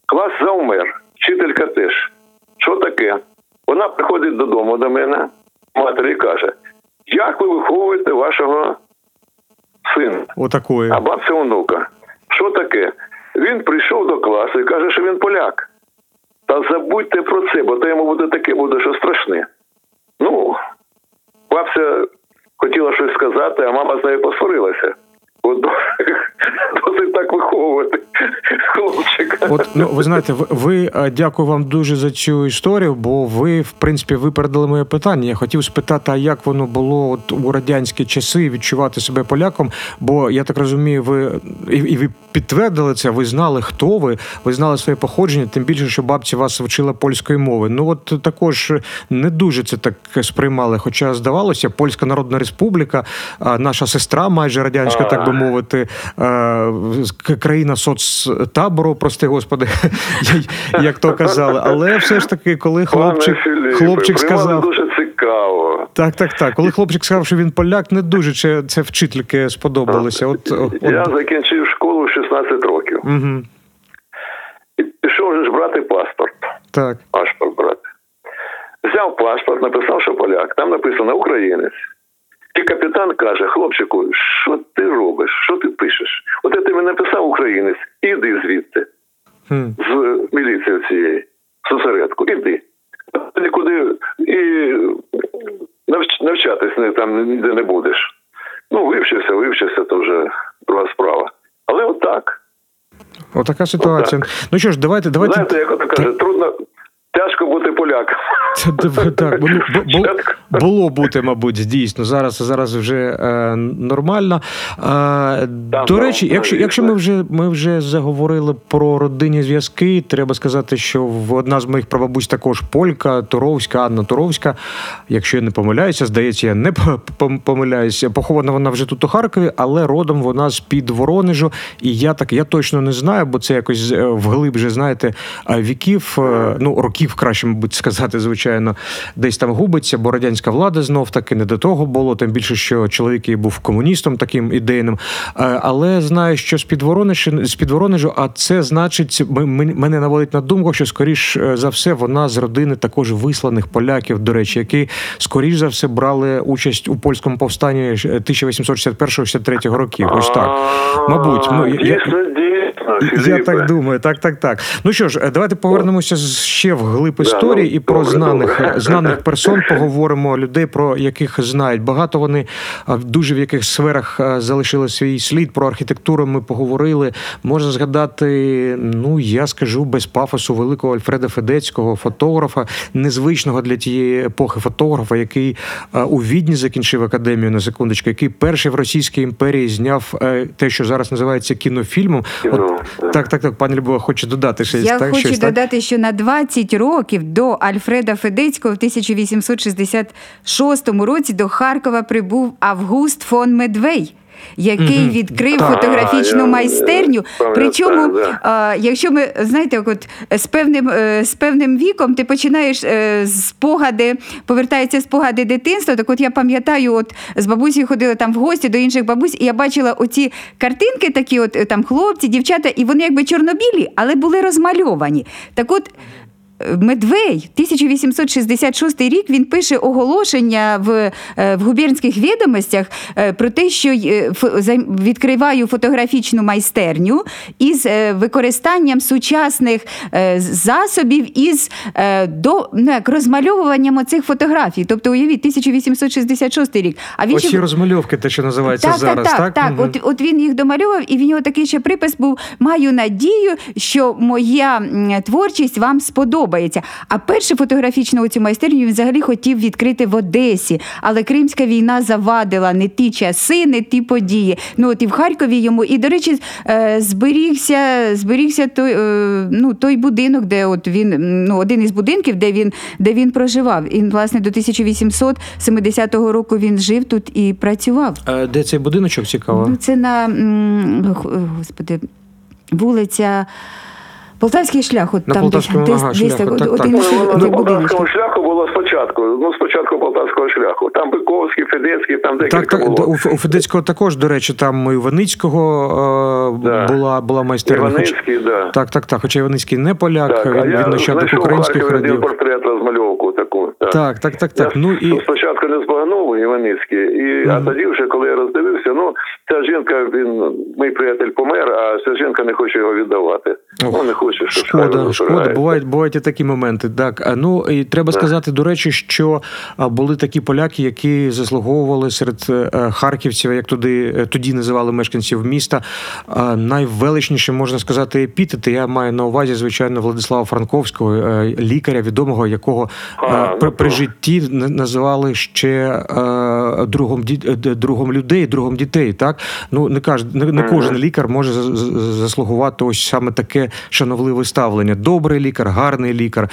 Клас завмер, вчителька теж. Що таке? Вона приходить додому до мене, матері і каже: як ви виховуєте вашого сина? Отакої. А бабця онука. Що таке? Він прийшов до класу і каже, що він поляк. Та забудьте про це, бо то йому буде таке, буде що страшне. Ну, бабця хотіла щось сказати, а мама з нею посварилася. От досить так виховувати хлопчика. От ну ви знаєте, ви, е, дякую вам дуже за цю історію, бо ви, в принципі, випередили моє питання. Я хотів спитати, а як воно було от у радянські часи відчувати себе поляком? Бо я так розумію, ви і, і ви підтвердили це. Ви знали, хто ви, ви знали своє походження, тим більше, що бабці вас вчила польської мови. Ну от також не дуже це так сприймали. Хоча здавалося, Польська Народна Республіка, наша сестра, майже радянська, так би мовити, е, країна соцтабору, прости господи, як то казали. Але все ж таки, коли хлопчик, хлопчик сказав. цікаво. Так, так, так. Коли хлопчик сказав, що він поляк, не дуже це, це вчительки сподобалося. От, от, Я закінчив школу в 16 років. угу, І пішов ж брати паспорт. так. Паспорт брати. Взяв паспорт, написав, що поляк. Там написано українець. І капітан каже: хлопчику, що ти робиш? Що ти пишеш? От я тобі написав українець, іди звідти, Хм. з міліції цієї, з осередку, іди. Нікуди і навч- навчатись не, там ніде не будеш. Ну, вивчився, вивчився, то вже друга Отака ситуація. Ну що ж, давайте, давайте. Знаєте, як ото каже, трудно, тяжко бути поляком. Це так, ну, було бути, мабуть, дійсно. Зараз зараз вже е, нормально. Е, до ну, речі, якщо, якщо ми вже ми вже заговорили про родинні зв'язки, треба сказати, що одна з моїх прабабусь також полька, Туровська, Анна Туровська. Якщо я не помиляюся, здається, я не помиляюся. Похована вона вже тут у Харкові, але родом вона з під Воронежу. І я так я точно не знаю, бо це якось е, вглиб вже знаєте віків, ну років краще, мабуть, сказати, звичайно, десь там губиться, бо радянська влада знов таки не до того було. Тим більше, що чоловік її був комуністом таким ідейним. Е, Але знаю, що з під з під Воронежу, а це значить, мене наводить на думку, що скоріш е, за все вона з родини також висланих поляків, до речі, які скоріш за все брали участь у польському повстанні 1861-63 років. Ось так. Мабуть, ну, я- я- так думаю, так, так, так. Ну що ж, е, давайте повернемося ще в глиб Да, історії ну, і про добре, знаних добре. знаних персон поговоримо людей, про яких знають. Багато вони дуже в яких сферах залишили свій слід. Про архітектуру ми поговорили. Можна згадати, ну я скажу без пафосу великого Альфреда Федецького, фотографа, незвичного для тієї епохи фотографа, який у Відні закінчив академію на секундочку, який перший в Російській імперії зняв е, те, що зараз називається кінофільмом. Кіно, Так, так, так, пані Любова хоче додати щось. Я так, хочу щось, так? додати, що на 20 років до Альфреда Федецького в 1866 році до Харкова прибув Август фон Медвей. Який відкрив фотографічну я- майстерню. я Причому, якщо ми знаєте, от з певним е, з певним віком ти починаєш е, спогади, повертаються спогади дитинства. Так, от я пам'ятаю, от з бабусею ходила там в гості до інших бабусь, і я бачила оці картинки, такі, от там хлопці, дівчата, і вони якби чорнобілі, але були розмальовані. Так от. Медвей, 1866 рік, він пише оголошення в, е, в губернських відомостях е, про те, що е, відкриваю фотографічну майстерню із використанням сучасних засобів із до, ну, як, розмальовуванням оцих фотографій. Тобто, уявіть, 1866 рік. А він ще розмальовки, те, що називається так, зараз, так, так? так. Мгм. От, от він їх домальовував, і в нього такий ще припис був: маю надію, що моя творчість вам сподобається. А першу фотографічну оцю майстерню він взагалі хотів відкрити в Одесі, але Кримська війна завадила не ті часи, не ті події. Ну от і в Харкові йому, і до речі, е, зберігся, зберігся той, е, ну, той будинок, де от він ну, один із будинків, де він, де він проживав. І власне до 1870 року він жив тут і працював. Е, Де цей будиночок цікаво? Ну, це на господи, вулиця. Полтавський шлях, от На там Полтавському, десь, ага, десь, шляху, так, так, один так. із Ну, цих полтавському шляху було спочатку. Ну, спочатку полтавського шляху. Там Биковський, Федецький, там декілька Так, так, було. у, Ф- у Федецького також, до речі, там і у Іваницького е, Да. була, була майстерня. Хоч... Іваницький, да. Так, так, так. Хоча Іваницький не поляк, Так, а він, я він нащадок знайшов українських Харкові один родів. портрет розмальовку таку. Так, Так, так, так, так. Я Ну і спочатку не збагнув Іваницький, і, а тоді вже, коли я роздивився, ну, ця жінка, він, мій приятель помер, а ця жінка не хоче його віддавати. Ох, ну, не хоче, щоб Шкода, шкода. Бувають, бувають і такі моменти. Так, ну і треба сказати, до речі, що були такі поляки, які заслуговували серед е, харківців, як туди е, тоді називали мешканців міста. Найвеличніше можна сказати епітети. Я маю на увазі, звичайно, Владислава Франковського, е, лікаря відомого, якого е, А, при, ну, при житті н- називали ще е, другом е, другом людей, другом дітей. Так ну не каж не, не кожен лікар може за- за- заслугувати ось саме таке шановливе ставлення. Добрий лікар, гарний лікар,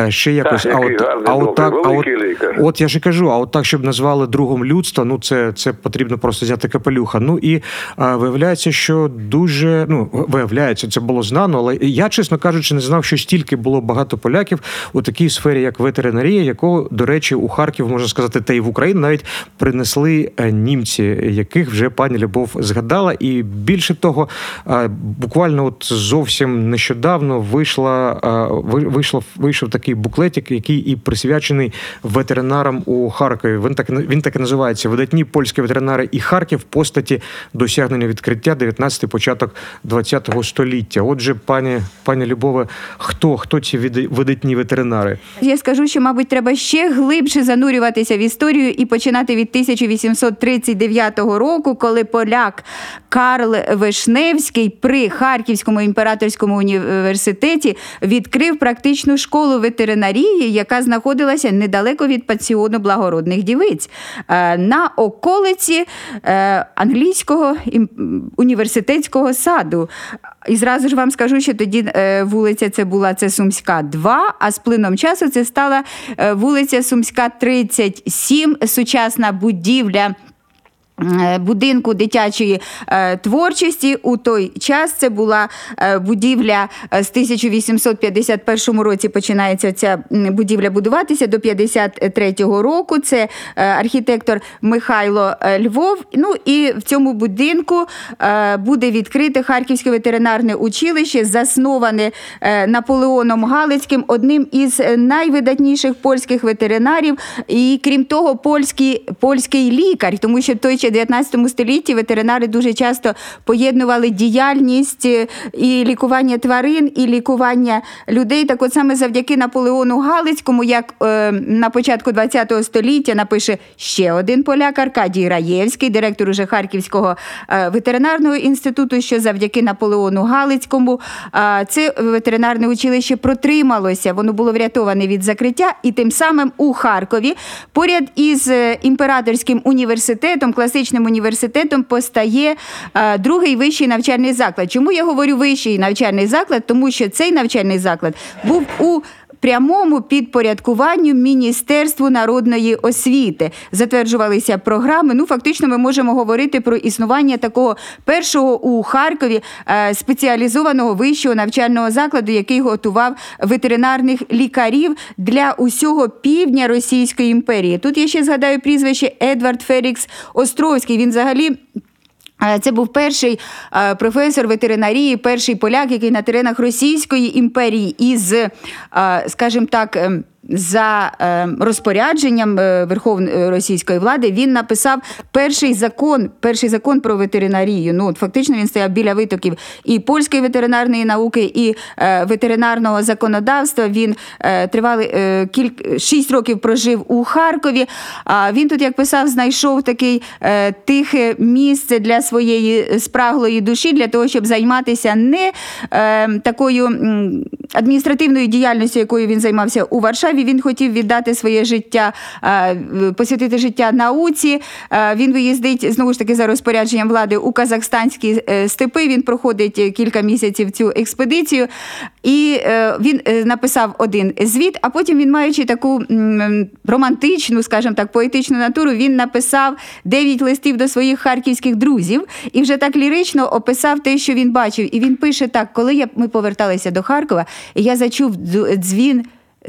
е, ще якось. Так, а от гарний, а от так, а от, лікар. от я ж і кажу, а от так, щоб назвали другом людства, ну це, це потрібно просто взяти капелюха. Ну і а, виявляється, що дуже ну виявляється, це було знано, але я, чесно кажучи, не знав, що стільки було багато поляків у такій сфері, як ветеринарія, якого, до речі, у Харків можна сказати, та й в Україну навіть принесли е, німці, яких вже пані Любов згадала. І більше того, е, буквально от зовсім нещодавно вийшла е, ви- вийшло вийшов такий буклетик, який і присвячений ветеринарам у Харкові. Він так він так і називається видатні польські ветеринари і Харків постаті досягнення відкриття 19 початок 20 століття. Отже, пані пані Любове, хто хто ці видатні ветеринари? Я скажу, що, мабуть, треба ще глибше занурюватися в історію і починати від 1839 року, коли поляк Карл Вишневський при Харківському імператорському університеті відкрив практичну школу ветеринарії, яка знаходилася недалеко від пансіону благородних дівиць е, на околиці е, англійського університетського саду. І зразу ж вам скажу, що тоді е, вулиця це була це Сумська 2, а з плином часу це стала вулиця Сумська 37, сучасна будівля. Е, Будинку дитячої е, творчості у той час це була е, будівля з 1851 році починається ця будівля будуватися до 53-го року. Це архітектор Михайло Львов. Ну і в цьому будинку буде відкрите Харківське ветеринарне училище, засноване Наполеоном Галицьким, одним із найвидатніших польських ветеринарів. І крім того, польський, польський лікар, тому що в той час 19 столітті ветеринари дуже часто поєднували діяльність е, і лікування тварин, і лікування людей. Так от саме завдяки Наполеону Галицькому, як е, на початку 20 століття напише ще один поляк Аркадій Раєвський, директор уже Харківського е, ветеринарного інституту, що завдяки Наполеону Галицькому е, це ветеринарне училище протрималося. Воно було врятоване від закриття, і тим самим у Харкові поряд із е, імператорським університетом, класичним університетом, постає е, другий вищий навчальний заклад. Чому я говорю вищий навчальний заклад? Тому що цей навчальний заклад був у Прямому підпорядкуванню Міністерству народної освіти затверджувалися програми. Ну, фактично, ми можемо говорити про існування такого першого у Харкові е, спеціалізованого вищого навчального закладу, який готував ветеринарних лікарів для усього півдня Російської імперії. Тут я ще згадаю прізвище Едвард Фелікс Островський. Він взагалі. Е, Це був перший е, професор ветеринарії, перший поляк, який на теренах Російської імперії із, е, скажімо так, ем, за е, розпорядженням е, Верховної російської влади він написав перший закон, перший закон про ветеринарію. Ну, фактично він стояв біля витоків і польської ветеринарної науки, і е, ветеринарного законодавства. Він е, тривали е, кільк шість років прожив у Харкові. А він тут, як писав, знайшов такий е, тихе місце для своєї спраглої душі, для того, щоб займатися не е, такою адміністративною діяльністю, якою він займався у Варшаві. Він хотів віддати своє життя, е, посвятити життя науці. Е, Він виїздить знову ж таки за розпорядженням влади у казахстанські е, степи. Він проходить кілька місяців цю експедицію, і він написав один звіт. А потім він, маючи таку романтичну, скажімо так, поетичну натуру, він написав дев'ять листів до своїх харківських друзів і вже так лірично описав те, що він бачив. І він пише так: коли я ми поверталися до Харкова, я зачув дз- дзвін.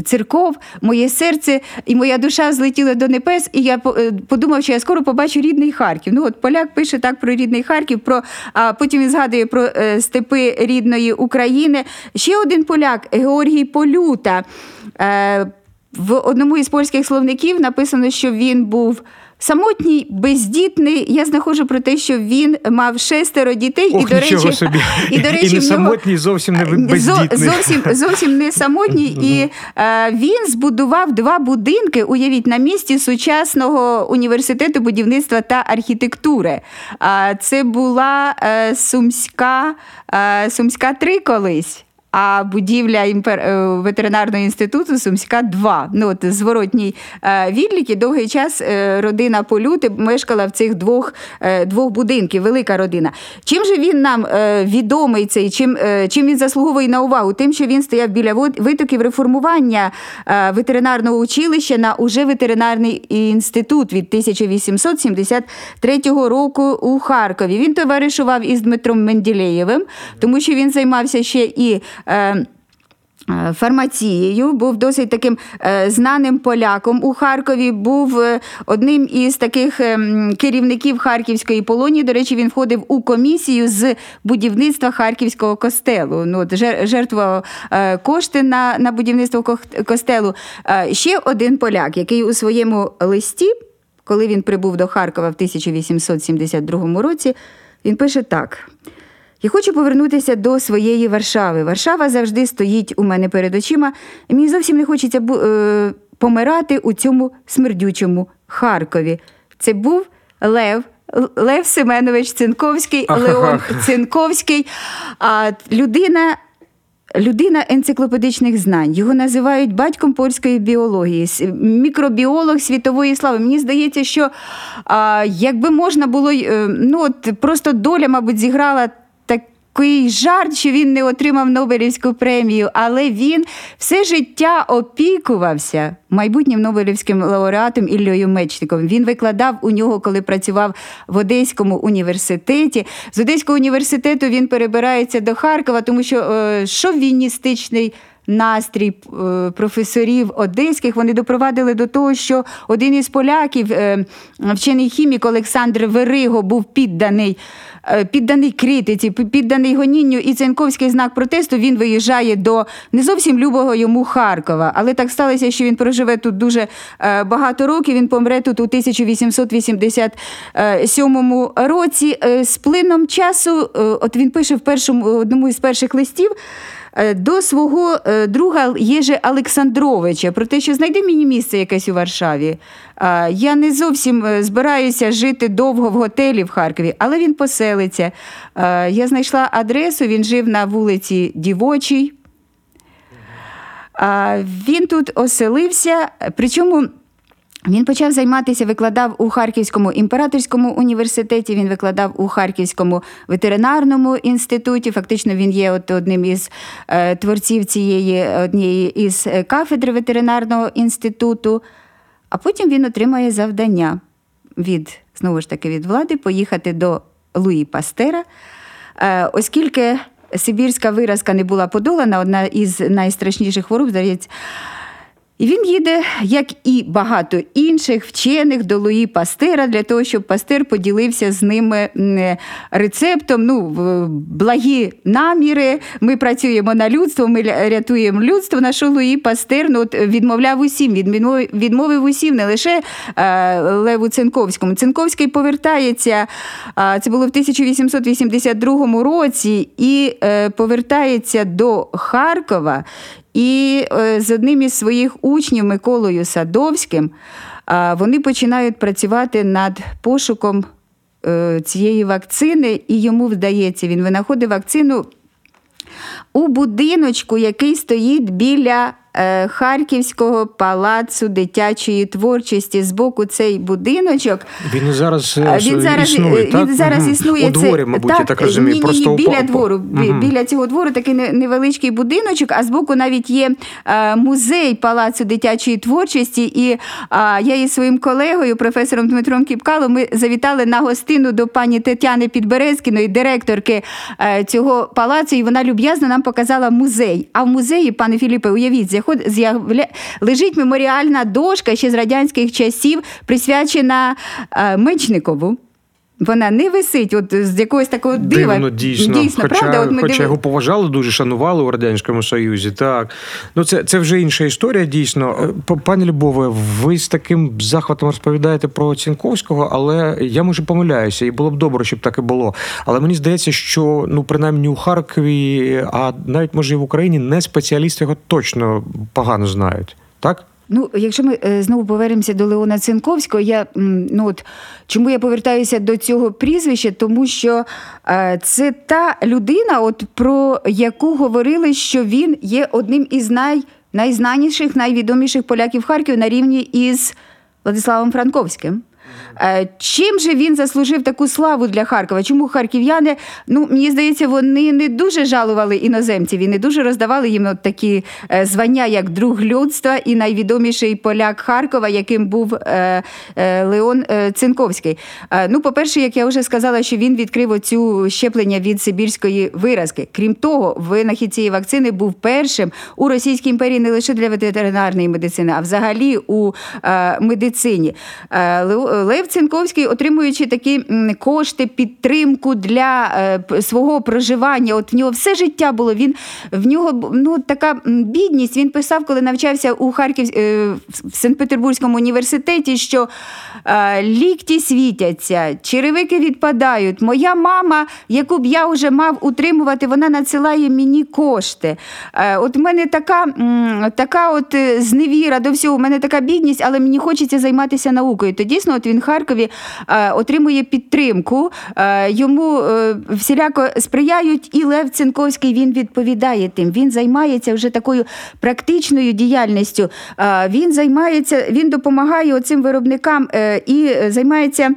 Церков, моє серце і моя душа злетіли до небес, і я е, подумав, що я скоро побачу рідний Харків. Ну от поляк пише так про рідний Харків, про а потім він згадує про е, степи рідної України. Ще один поляк Георгій Полюта. Е, в одному із польських словників написано, що він був. Самотній, бездітний. Я знаходжу про те, що він мав шестеро дітей, Ох, і до речі, собі. і до речі, І не самотній, зовсім не бездітний. Зовсім, зовсім не самотній. І е, він збудував два будинки, уявіть, на місці сучасного університету будівництва та архітектури. А це була е, Сумська, е, Сумська 3 колись. А будівля імпер... е, ветеринарного інституту Сумська 2. Ну, от зворотній е, відлік. Довгий час е, родина Полюти мешкала в цих двох, двох будинків, велика родина. Чим же він нам відомий цей, чим, чим він заслуговує на увагу? Тим, що він стояв біля витоків реформування ветеринарного училища на уже ветеринарний інститут від 1873 року у Харкові. Він товаришував із Дмитром Менділеєвим, тому що він займався ще і. Е, е, Фармацією був досить таким е, знаним поляком у Харкові. Був одним із таких е, керівників Харківської полонії. До речі, він входив у комісію з будівництва Харківського костелу. Ну, от, жер- жертвував е, кошти на, на будівництво костелу. Ще один поляк, який у своєму листі, коли він прибув до Харкова в 1872 році, він пише так. Я хочу повернутися до своєї Варшави. Варшава завжди стоїть у мене перед очима, і мені зовсім не хочеться е, помирати у цьому смердючому Харкові. Це був Лев. Лев Семенович Цинковський. Леон Цинковський, а, людина. Людина енциклопедичних знань. Його називають батьком польської біології, мікробіолог світової слави. Мені здається, що а, якби можна було, е, ну от просто доля, мабуть, зіграла такий жарт, що він не отримав Нобелівську премію, але він все життя опікувався майбутнім Нобелівським лауреатом Іллею Мечником. Він викладав у нього, коли працював в Одеському університеті. З Одеського університету він перебирається до Харкова, тому що е, шовіністичний настрій е, професорів одеських вони допровадили до того, що один із поляків, е, вчений хімік Олександр Вериго, був підданий. е, Підданий критиці, підданий гонінню і Ценковський знак протесту він виїжджає до не зовсім любого йому Харкова. Але так сталося, що він проживе тут дуже багато років. Він помре тут у 1887 році. З плином часу, от він пише в першому одному із перших листів. Е, До свого е, друга Єжи Олександровича про те, що знайди мені місце якесь у Варшаві. Я не зовсім е, збираюся жити довго в готелі в Харкові, але він поселиться. Е, Я знайшла адресу, він жив на вулиці Дівочій. Він тут оселився, причому. Він почав займатися, викладав у Харківському імператорському університеті, він викладав у Харківському ветеринарному інституті. Фактично, він є от одним із е, творців цієї однієї із е, кафедри ветеринарного інституту. А потім він отримає завдання від знову ж таки від влади поїхати до Луї Пастера, Е, оскільки Сибірська виразка не була подолана, одна із найстрашніших хвороб, здається. І він їде, як і багато інших вчених, до Луї Пастера для того, щоб Пастер поділився з ними рецептом. Ну, благі наміри. Ми працюємо на людство, ми рятуємо людство. На що Луї Пастер ну, от, відмовляв усім, відмінов- відмовив усім, не лише е, Леву Цинковському. Цинковський повертається. а, Це було в 1882 році, і е, повертається до Харкова. І е, з одним із своїх учнів Миколою Садовським вони починають працювати над пошуком е, цієї вакцини, і йому вдається, він винаходить вакцину у будиночку, який стоїть біля е, Харківського палацу дитячої творчості. Збоку цей будиночок. Він зараз, е, Він зараз, існує, він так? зараз існує. У дворі, мабуть, я так розумію. ні, Просто біля по- двору. Мгм. Біля цього двору такий невеличкий будиночок, а збоку навіть є е, музей палацу дитячої творчості. І е, я із своїм колегою, професором Дмитром Кіпкалом, ми завітали на гостину до пані Тетяни Підберезкіної, директорки е, цього палацу, і вона люб'язно нам показала музей. А в музеї, пане Філіпе, уявіть, з'явля... лежить меморіальна дошка ще з радянських часів, присвячена е, Мечникову. Вона не висить от з якогось такого дива. Дивно, дійсно. Дійсно, хоча, правда? От ми хоча диви- його поважали, дуже шанували у Радянському Союзі. Так. Ну, це, це вже інша історія, дійсно. Е, Пані Любове, ви з таким захватом розповідаєте про Цінковського, але я може помиляюся, і було б добре, щоб так і було. Але мені здається, що ну, принаймні у Харкові, а навіть може і в Україні, не спеціалісти його точно погано знають. Так? Ну, якщо ми е, знову повернемося до Леона Цинковського, я ну от чому я повертаюся до цього прізвища? Тому що е, це та людина, от про яку говорили, що він є одним із най, найзнаніших, найвідоміших поляків Харків на рівні із Владиславом Франковським. Е, Чим же він заслужив таку славу для Харкова? Чому харків'яни, ну мені здається, вони не дуже жалували іноземців і не дуже роздавали їм от такі е, звання, як друг людства і найвідоміший поляк Харкова, яким був е, Леон Цинковський. Ну, по-перше, як я вже сказала, що він відкрив оцю щеплення від сибірської виразки. Крім того, винахід цієї вакцини був першим у Російській імперії не лише для ветеринарної медицини, а взагалі у медицині. Лев Цинковський, отримуючи такі кошти, підтримку для е, свого проживання, от в нього все життя було. Він в нього ну така бідність. Він писав, коли навчався у Харків е, в Санкт-Петербурзькому університеті, що е, лікті світяться, черевики відпадають. Моя мама, яку б я вже мав утримувати, вона надсилає мені кошти. От в мене така, така от зневіра до всього, у мене така бідність, але мені хочеться займатися наукою. То дійсно, от він в Харкові е, отримує підтримку, е, йому е, всіляко сприяють, і Лев Цинковський він відповідає тим. Він займається вже такою практичною діяльністю. Він займається, він допомагає оцим виробникам і займається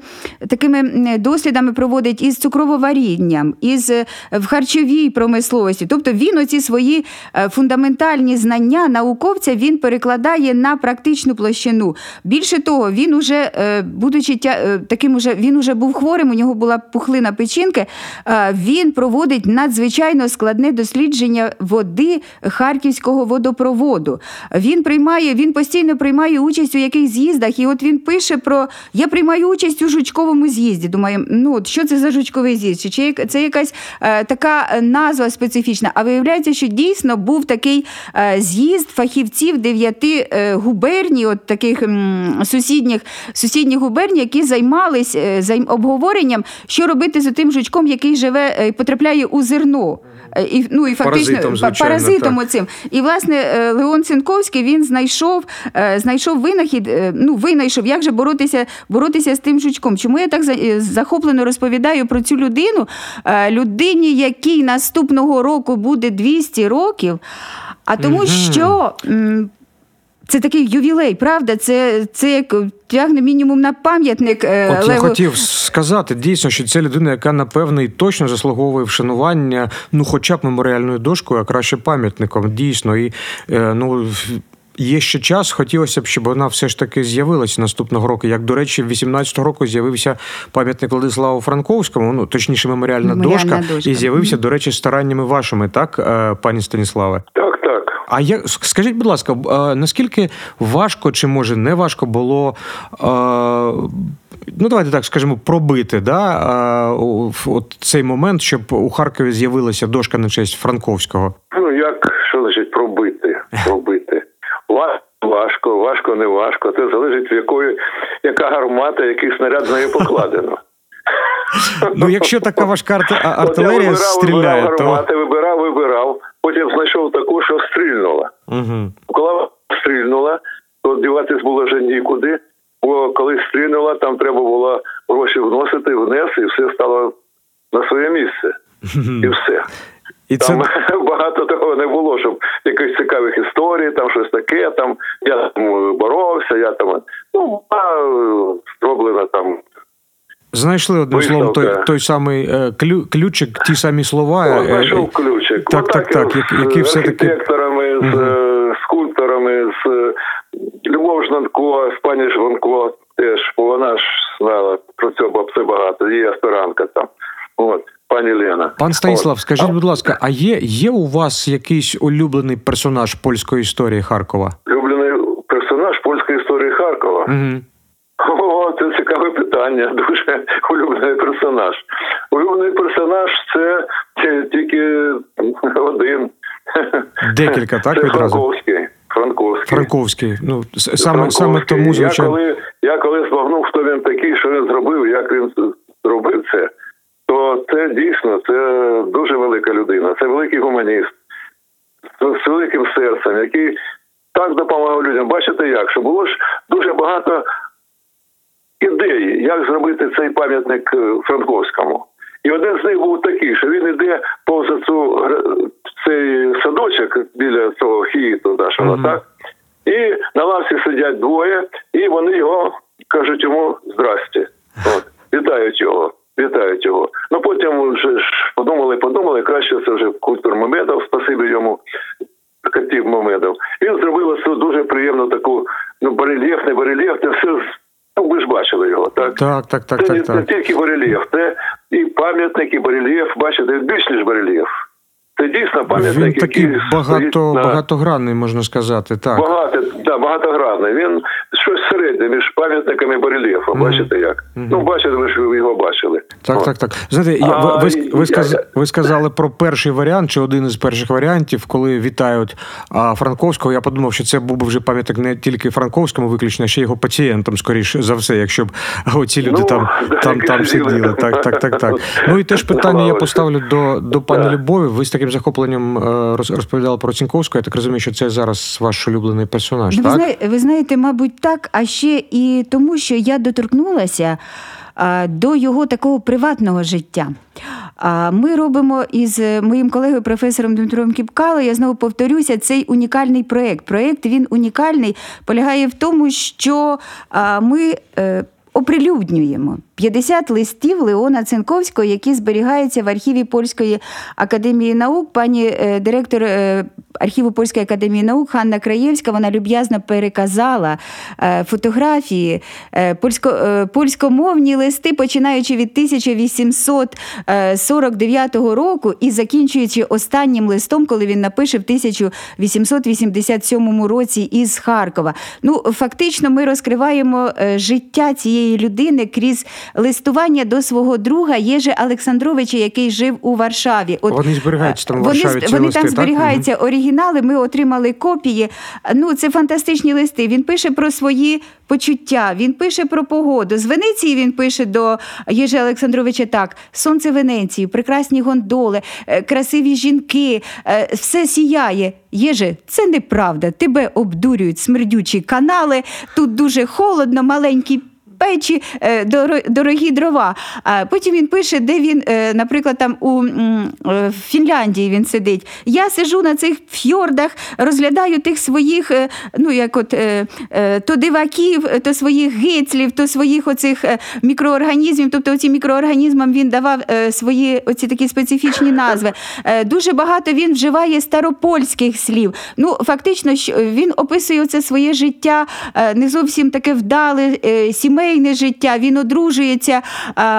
такими дослідами, проводить із цукрововарінням, із в харчовій промисловості. Тобто він оці свої фундаментальні знання науковця він перекладає на практичну площину. Більше того, він уже, будучи е, таким, уже він уже був хворим, у нього була пухлина печінки. е, Він проводить надзвичайно складне дослідження води харківського водопроводу. Він приймає, він постійно приймає участь у яких з'їздах, і от він пише про я приймаю участь у жучковому з'їзді. Думаю, ну що це за жучковий з'їзд? Чи- це якась е, така назва специфічна? А виявляється, що дійсно був такий з'їзд фахівців дев'яти губерній, от таких сусідніх, сусідніх губерній, які займались е, займ- обговоренням, що робити з тим жучком, який живе е, і потрапляє у зерно. Е, І, ну, і фактично Паразитом, звичайно, паразитом оцим. І власне Леон Цинковський він знайшов, знайшов винахід, ну винайшов, як же боротися, боротися з тим жучком. Чому я так захоплено розповідаю про цю людину? Людині, якій наступного року буде 200 років, а тому, що. Це такий ювілей, правда? Це, це як тягне мінімум на пам'ятник е, От я хотів сказати дійсно, що це людина, яка напевно і точно заслуговує вшанування, ну хоча б меморіальною дошкою, а краще пам'ятником. Дійсно, і е, ну. Є ще час, хотілося б, щоб вона все ж таки з'явилася наступного року. Як, до речі, в 18-го року з'явився пам'ятник Владиславу Франковському, ну точніше, меморіальна, Меморіальна дошка, дошка. і з'явився, до речі, стараннями вашими, так, е, пані Станіславе? Так. А як скажіть, будь ласка, наскільки важко чи може не важко було? Ну, давайте так скажемо, пробити да, от цей момент, щоб у Харкові з'явилася дошка на честь Франковського. Ну як що значить пробити? Пробити. Ва- Важко, важко, не важко. Це залежить від якої, яка гармата, який снаряд з нею покладено. Ну, якщо така важка От я артилерія вибирав, стріляє, вибирав то гармати, вибирав, вибирав. Потім знайшов таку, що стрільнула. угу. Коли стрільнула, то діватись було вже нікуди. Бо коли стрільнула, там треба було гроші вносити, внес, і все стало на своє місце. І все. і це багато такого не було, щоб якихось цікавих історій, там щось таке, там я там е, боровся, я там ну а, е, там. Знайшли одним словом той, той самий е, клю, ключик, ті самі слова. О, е, знайшов ключик. Так, так, Отак так, які- з які все-таки- архітекторами, з е, скульпторами, з е, Любов Жнанко, з пані Жванко теж, бо вона ж знала про це бабце багато, її аспірантка там. От, пані Лена. Пан Станіслав, От. скажіть, будь ласка, а є, є у вас якийсь улюблений персонаж польської історії Харкова? Улюблений персонаж польської історії Харкова. Угу. Питання. Дуже улюблений персонаж. Улюблений персонаж це тільки один. Декілька, так, Це відразу? Франковський. Франковський. Франковський. Ну, саме, Франковський. саме тому, звичайно. я коли збагнув, хто він такий, що він зробив, як він зробив це, то це дійсно це дуже велика людина. Це великий гуманіст з, з великим серцем, який так допомагав людям. Бачите як? Що було ж дуже багато ідей, як зробити цей пам'ятник е, Франковському. І один з них був такий, що він іде повз цю гра- цей садочок біля цього хіїту нашого, Мгм. так? І на лавці сидять двоє, і вони його кажуть йому здрасте. От, вітають його, вітають його. Ну потім вже ж подумали, подумали, краще це вже культур Мамедов, спасибі йому, Катів Мамедов. Він зробив оцю дуже приємну таку, ну, барельєфне, барельєфне, все. з- Ну, ви ж бачили так? Так, так, так, це так, не, не тільки барельєф, це і пам'ятник, і барельєф, бачите, більш ніж барельєф. Це дійсно пам'ятник, Він такий який багато, на- багатогранний, можна сказати. Так. Багато, да, багатогранний. Він щось середнє між пам'ятниками і барельєфом. Мгм. Бачите як? Мгм. Ну, бачите, ви ж його бачили. Так, О. так, так. Знаєте, я, ви, ви, ви, я- сказ, я- ви сказали про перший варіант, чи один із перших варіантів, коли вітають а, Франковського. Я подумав, що це був би вже пам'ятник не тільки Франковському виключно, а ще його пацієнтам, скоріше за все, якщо б оці люди Ну, там, там, там сиділи. Так, так, так, так. Ну і теж питання я поставлю до, до пані Любові. Ви з таким захопленням е, розповідали про Цінковського. Я так розумію, що це зараз ваш улюблений персонаж, Ну, ви, так? знає, ви знаєте, мабуть, так, а ще і тому, що я доторкнулася а, до його такого приватного життя. А, Ми робимо із е, моїм колегою професором Дмитром Кіпкало, я знову повторюся, цей унікальний проєкт. Проєкт він унікальний, полягає в тому, що ми. е, Оприлюднюємо 50 листів Леона Цинковського, які зберігаються в архіві Польської академії наук. Пані е, директор е, архіву Польської академії наук Ханна Краєвська вона люб'язно переказала е, фотографії польсько, польськомовні листи, починаючи від 1849 року і закінчуючи останнім листом, коли він напише в 1887 році із Харкова. Ну, фактично, ми розкриваємо життя цієї людини крізь листування до свого друга Єжи Олександровича, який жив у Варшаві. От Вони зберігаються там у вони, Варшаві, ці вони листи, там так? зберігаються оригінали. Ми отримали копії. Ну, це фантастичні листи. Він пише про свої почуття. Він пише про погоду. З Венеції він пише до Єжи Олександровича так: сонце Венеції, прекрасні гондоли, е, красиві жінки, е, все сіяє. Єже, це неправда. Тебе обдурюють смердючі канали. Тут дуже холодно, маленькі печі, е, дорогі дрова. Потім він пише, де він, е, наприклад, там у е, Фінляндії він сидить. Я сижу на цих фьордах, розглядаю тих своїх, ну як от то диваків, то своїх гицлів, то своїх оцих мікроорганізмів. Тобто оці мікроорганізмам він давав свої оці такі специфічні назви. Дуже багато він вживає старопольських слів. Ну, фактично, він описує це своє життя не зовсім таке вдале, е, сімейне життя. Він одружується.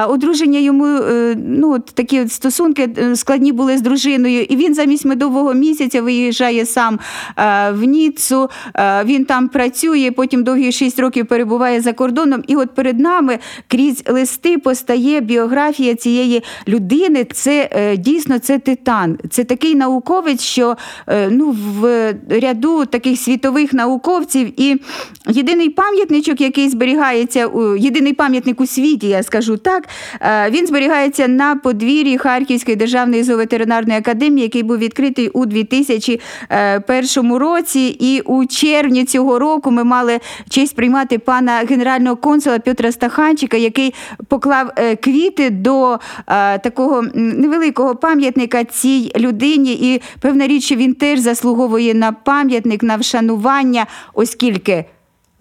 Одруження йому е, ну, такі стосунки е, складні були з дружиною. І він замість медового місяця виїжджає сам е, в Ніццу. Е, Він там працює, потім довгі шість років перебуває за кордоном. І от перед нами крізь листи постає біографія цієї людини. Це дійсно це титан. Це такий науковець, що ну, в ряду таких світових науковців. І єдиний пам'ятничок, який зберігається у єдиний пам'ятник у світі, я скажу так. е, Він зберігається на подвір'ї Харківської державної зооветеринарної академії, який був відкритий у 2001 році. І у червні цього року ми мали честь приймати пана генерального консула Петра Стаханчика, який поклав е, квіти до е, такого невеликого пам'ятника цій людині. І певна річ, він теж заслуговує на пам'ятник, на вшанування, оскільки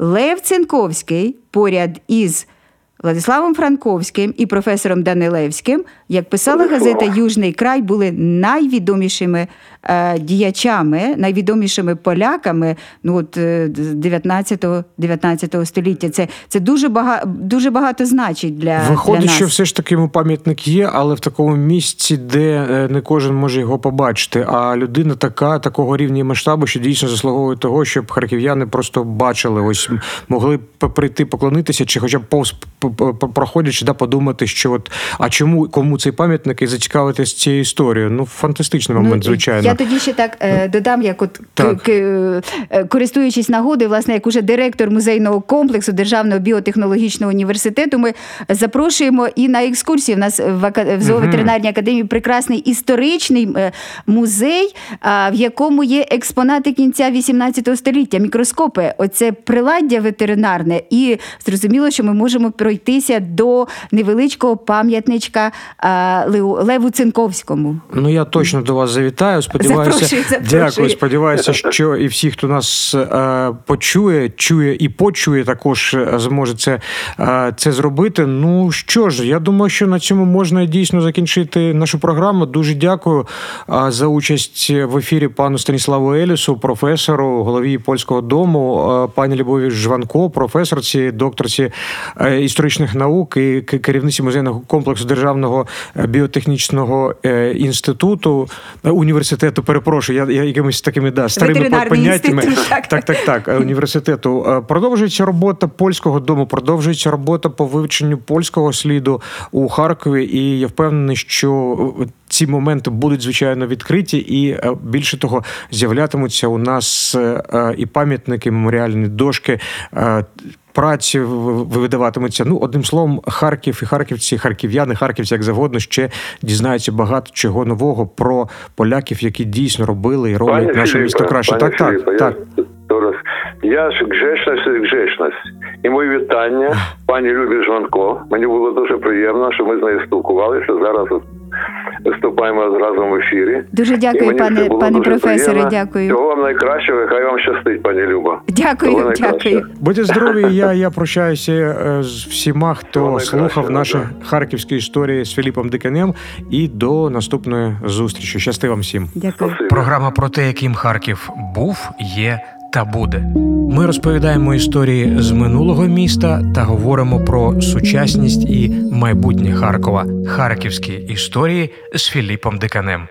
Лев Цинковський поряд із Владиславом Франковським і професором Данилевським, як писала газета Южний край, були найвідомішими е, діячами, найвідомішими поляками ну, от, е, з 19, 19 століття. Це, це дуже, багато, дуже багато значить для, Виходить, для нас. що все ж таки йому пам'ятник є, але в такому місці, де е, не кожен може його побачити. А людина така, такого рівня і масштабу, що дійсно заслуговує того, щоб харків'яни просто бачили, ось могли прийти поклонитися, чи хоча б повз проходячи, да, подумати, що от а чому кому цей пам'ятник і зацікавитись цією історією. Ну, фантастичний момент, звичайно. Ну, Я тоді ще так е, додам, як от Так. к- к- е, користуючись нагодою, власне, як уже директор музейного комплексу Державного біотехнологічного університету, ми запрошуємо і на екскурсії. У нас в, зооветеринарній академії прекрасний історичний е, музей, в якому є експонати кінця 18 століття, мікроскопи. Оце приладдя ветеринарне, і зрозуміло, що ми можемо пройтися до невеличкого пам'ятничка Леву Цинковському. Ну я точно до вас завітаю. Сподіваюся, Запрошую, запрошую. дякую. Сподіваюся, що і всі, хто нас е, почує, чує і почує, також е, зможе це, е, це зробити. Ну що ж, я думаю, що на цьому можна дійсно закінчити нашу програму. Дуже дякую е, за участь в ефірі пану Станіславу Елісу, професору, голові польського дому, е, пані Любові Жванко, професорці, докторці е, історичної медичних наук і керівниці музейного комплексу державного е, біотехнічного е, інституту е, університету. Перепрошую, я, я якимись такими да старими поняттями. так. так, так, так, університету. Продовжується робота польського дому, продовжується робота по вивченню польського сліду у Харкові. І я впевнений, що ці моменти будуть звичайно відкриті, і е, більше того, з'являтимуться у нас е, е, і пам'ятники, меморіальні дошки. Праці видаватимуться. Ну, одним словом, Харків і харківці, харків'яни, харківці, як завгодно, ще дізнаються багато чого нового про поляків, які дійсно робили і роблять наше Филиппе, місто краще. пане Так, так, Филиппе, так. Я, раз. я ж грешність і. І моє вітання пані Любі Жванко. Мені було дуже приємно, що ми з нею спілкувалися. Зараз виступаємо разом в ефірі. Дуже дякую, пане, пане дуже професоре. приємно. Дякую. Всього вам найкращого, хай вам щастить, пані Люба. Дякую, дякую. Будьте здорові. Я, я прощаюся е, з всіма, хто Всього слухав наші да. харківські історії з Філіпом Диканем. І до наступної зустрічі. Щасти вам всім. Дякую. Спасибо. Програма про те, яким Харків був, є та буде. Ми розповідаємо історії з минулого міста та говоримо про сучасність і майбутнє Харкова. Харківські історії з Філіпом Диканем.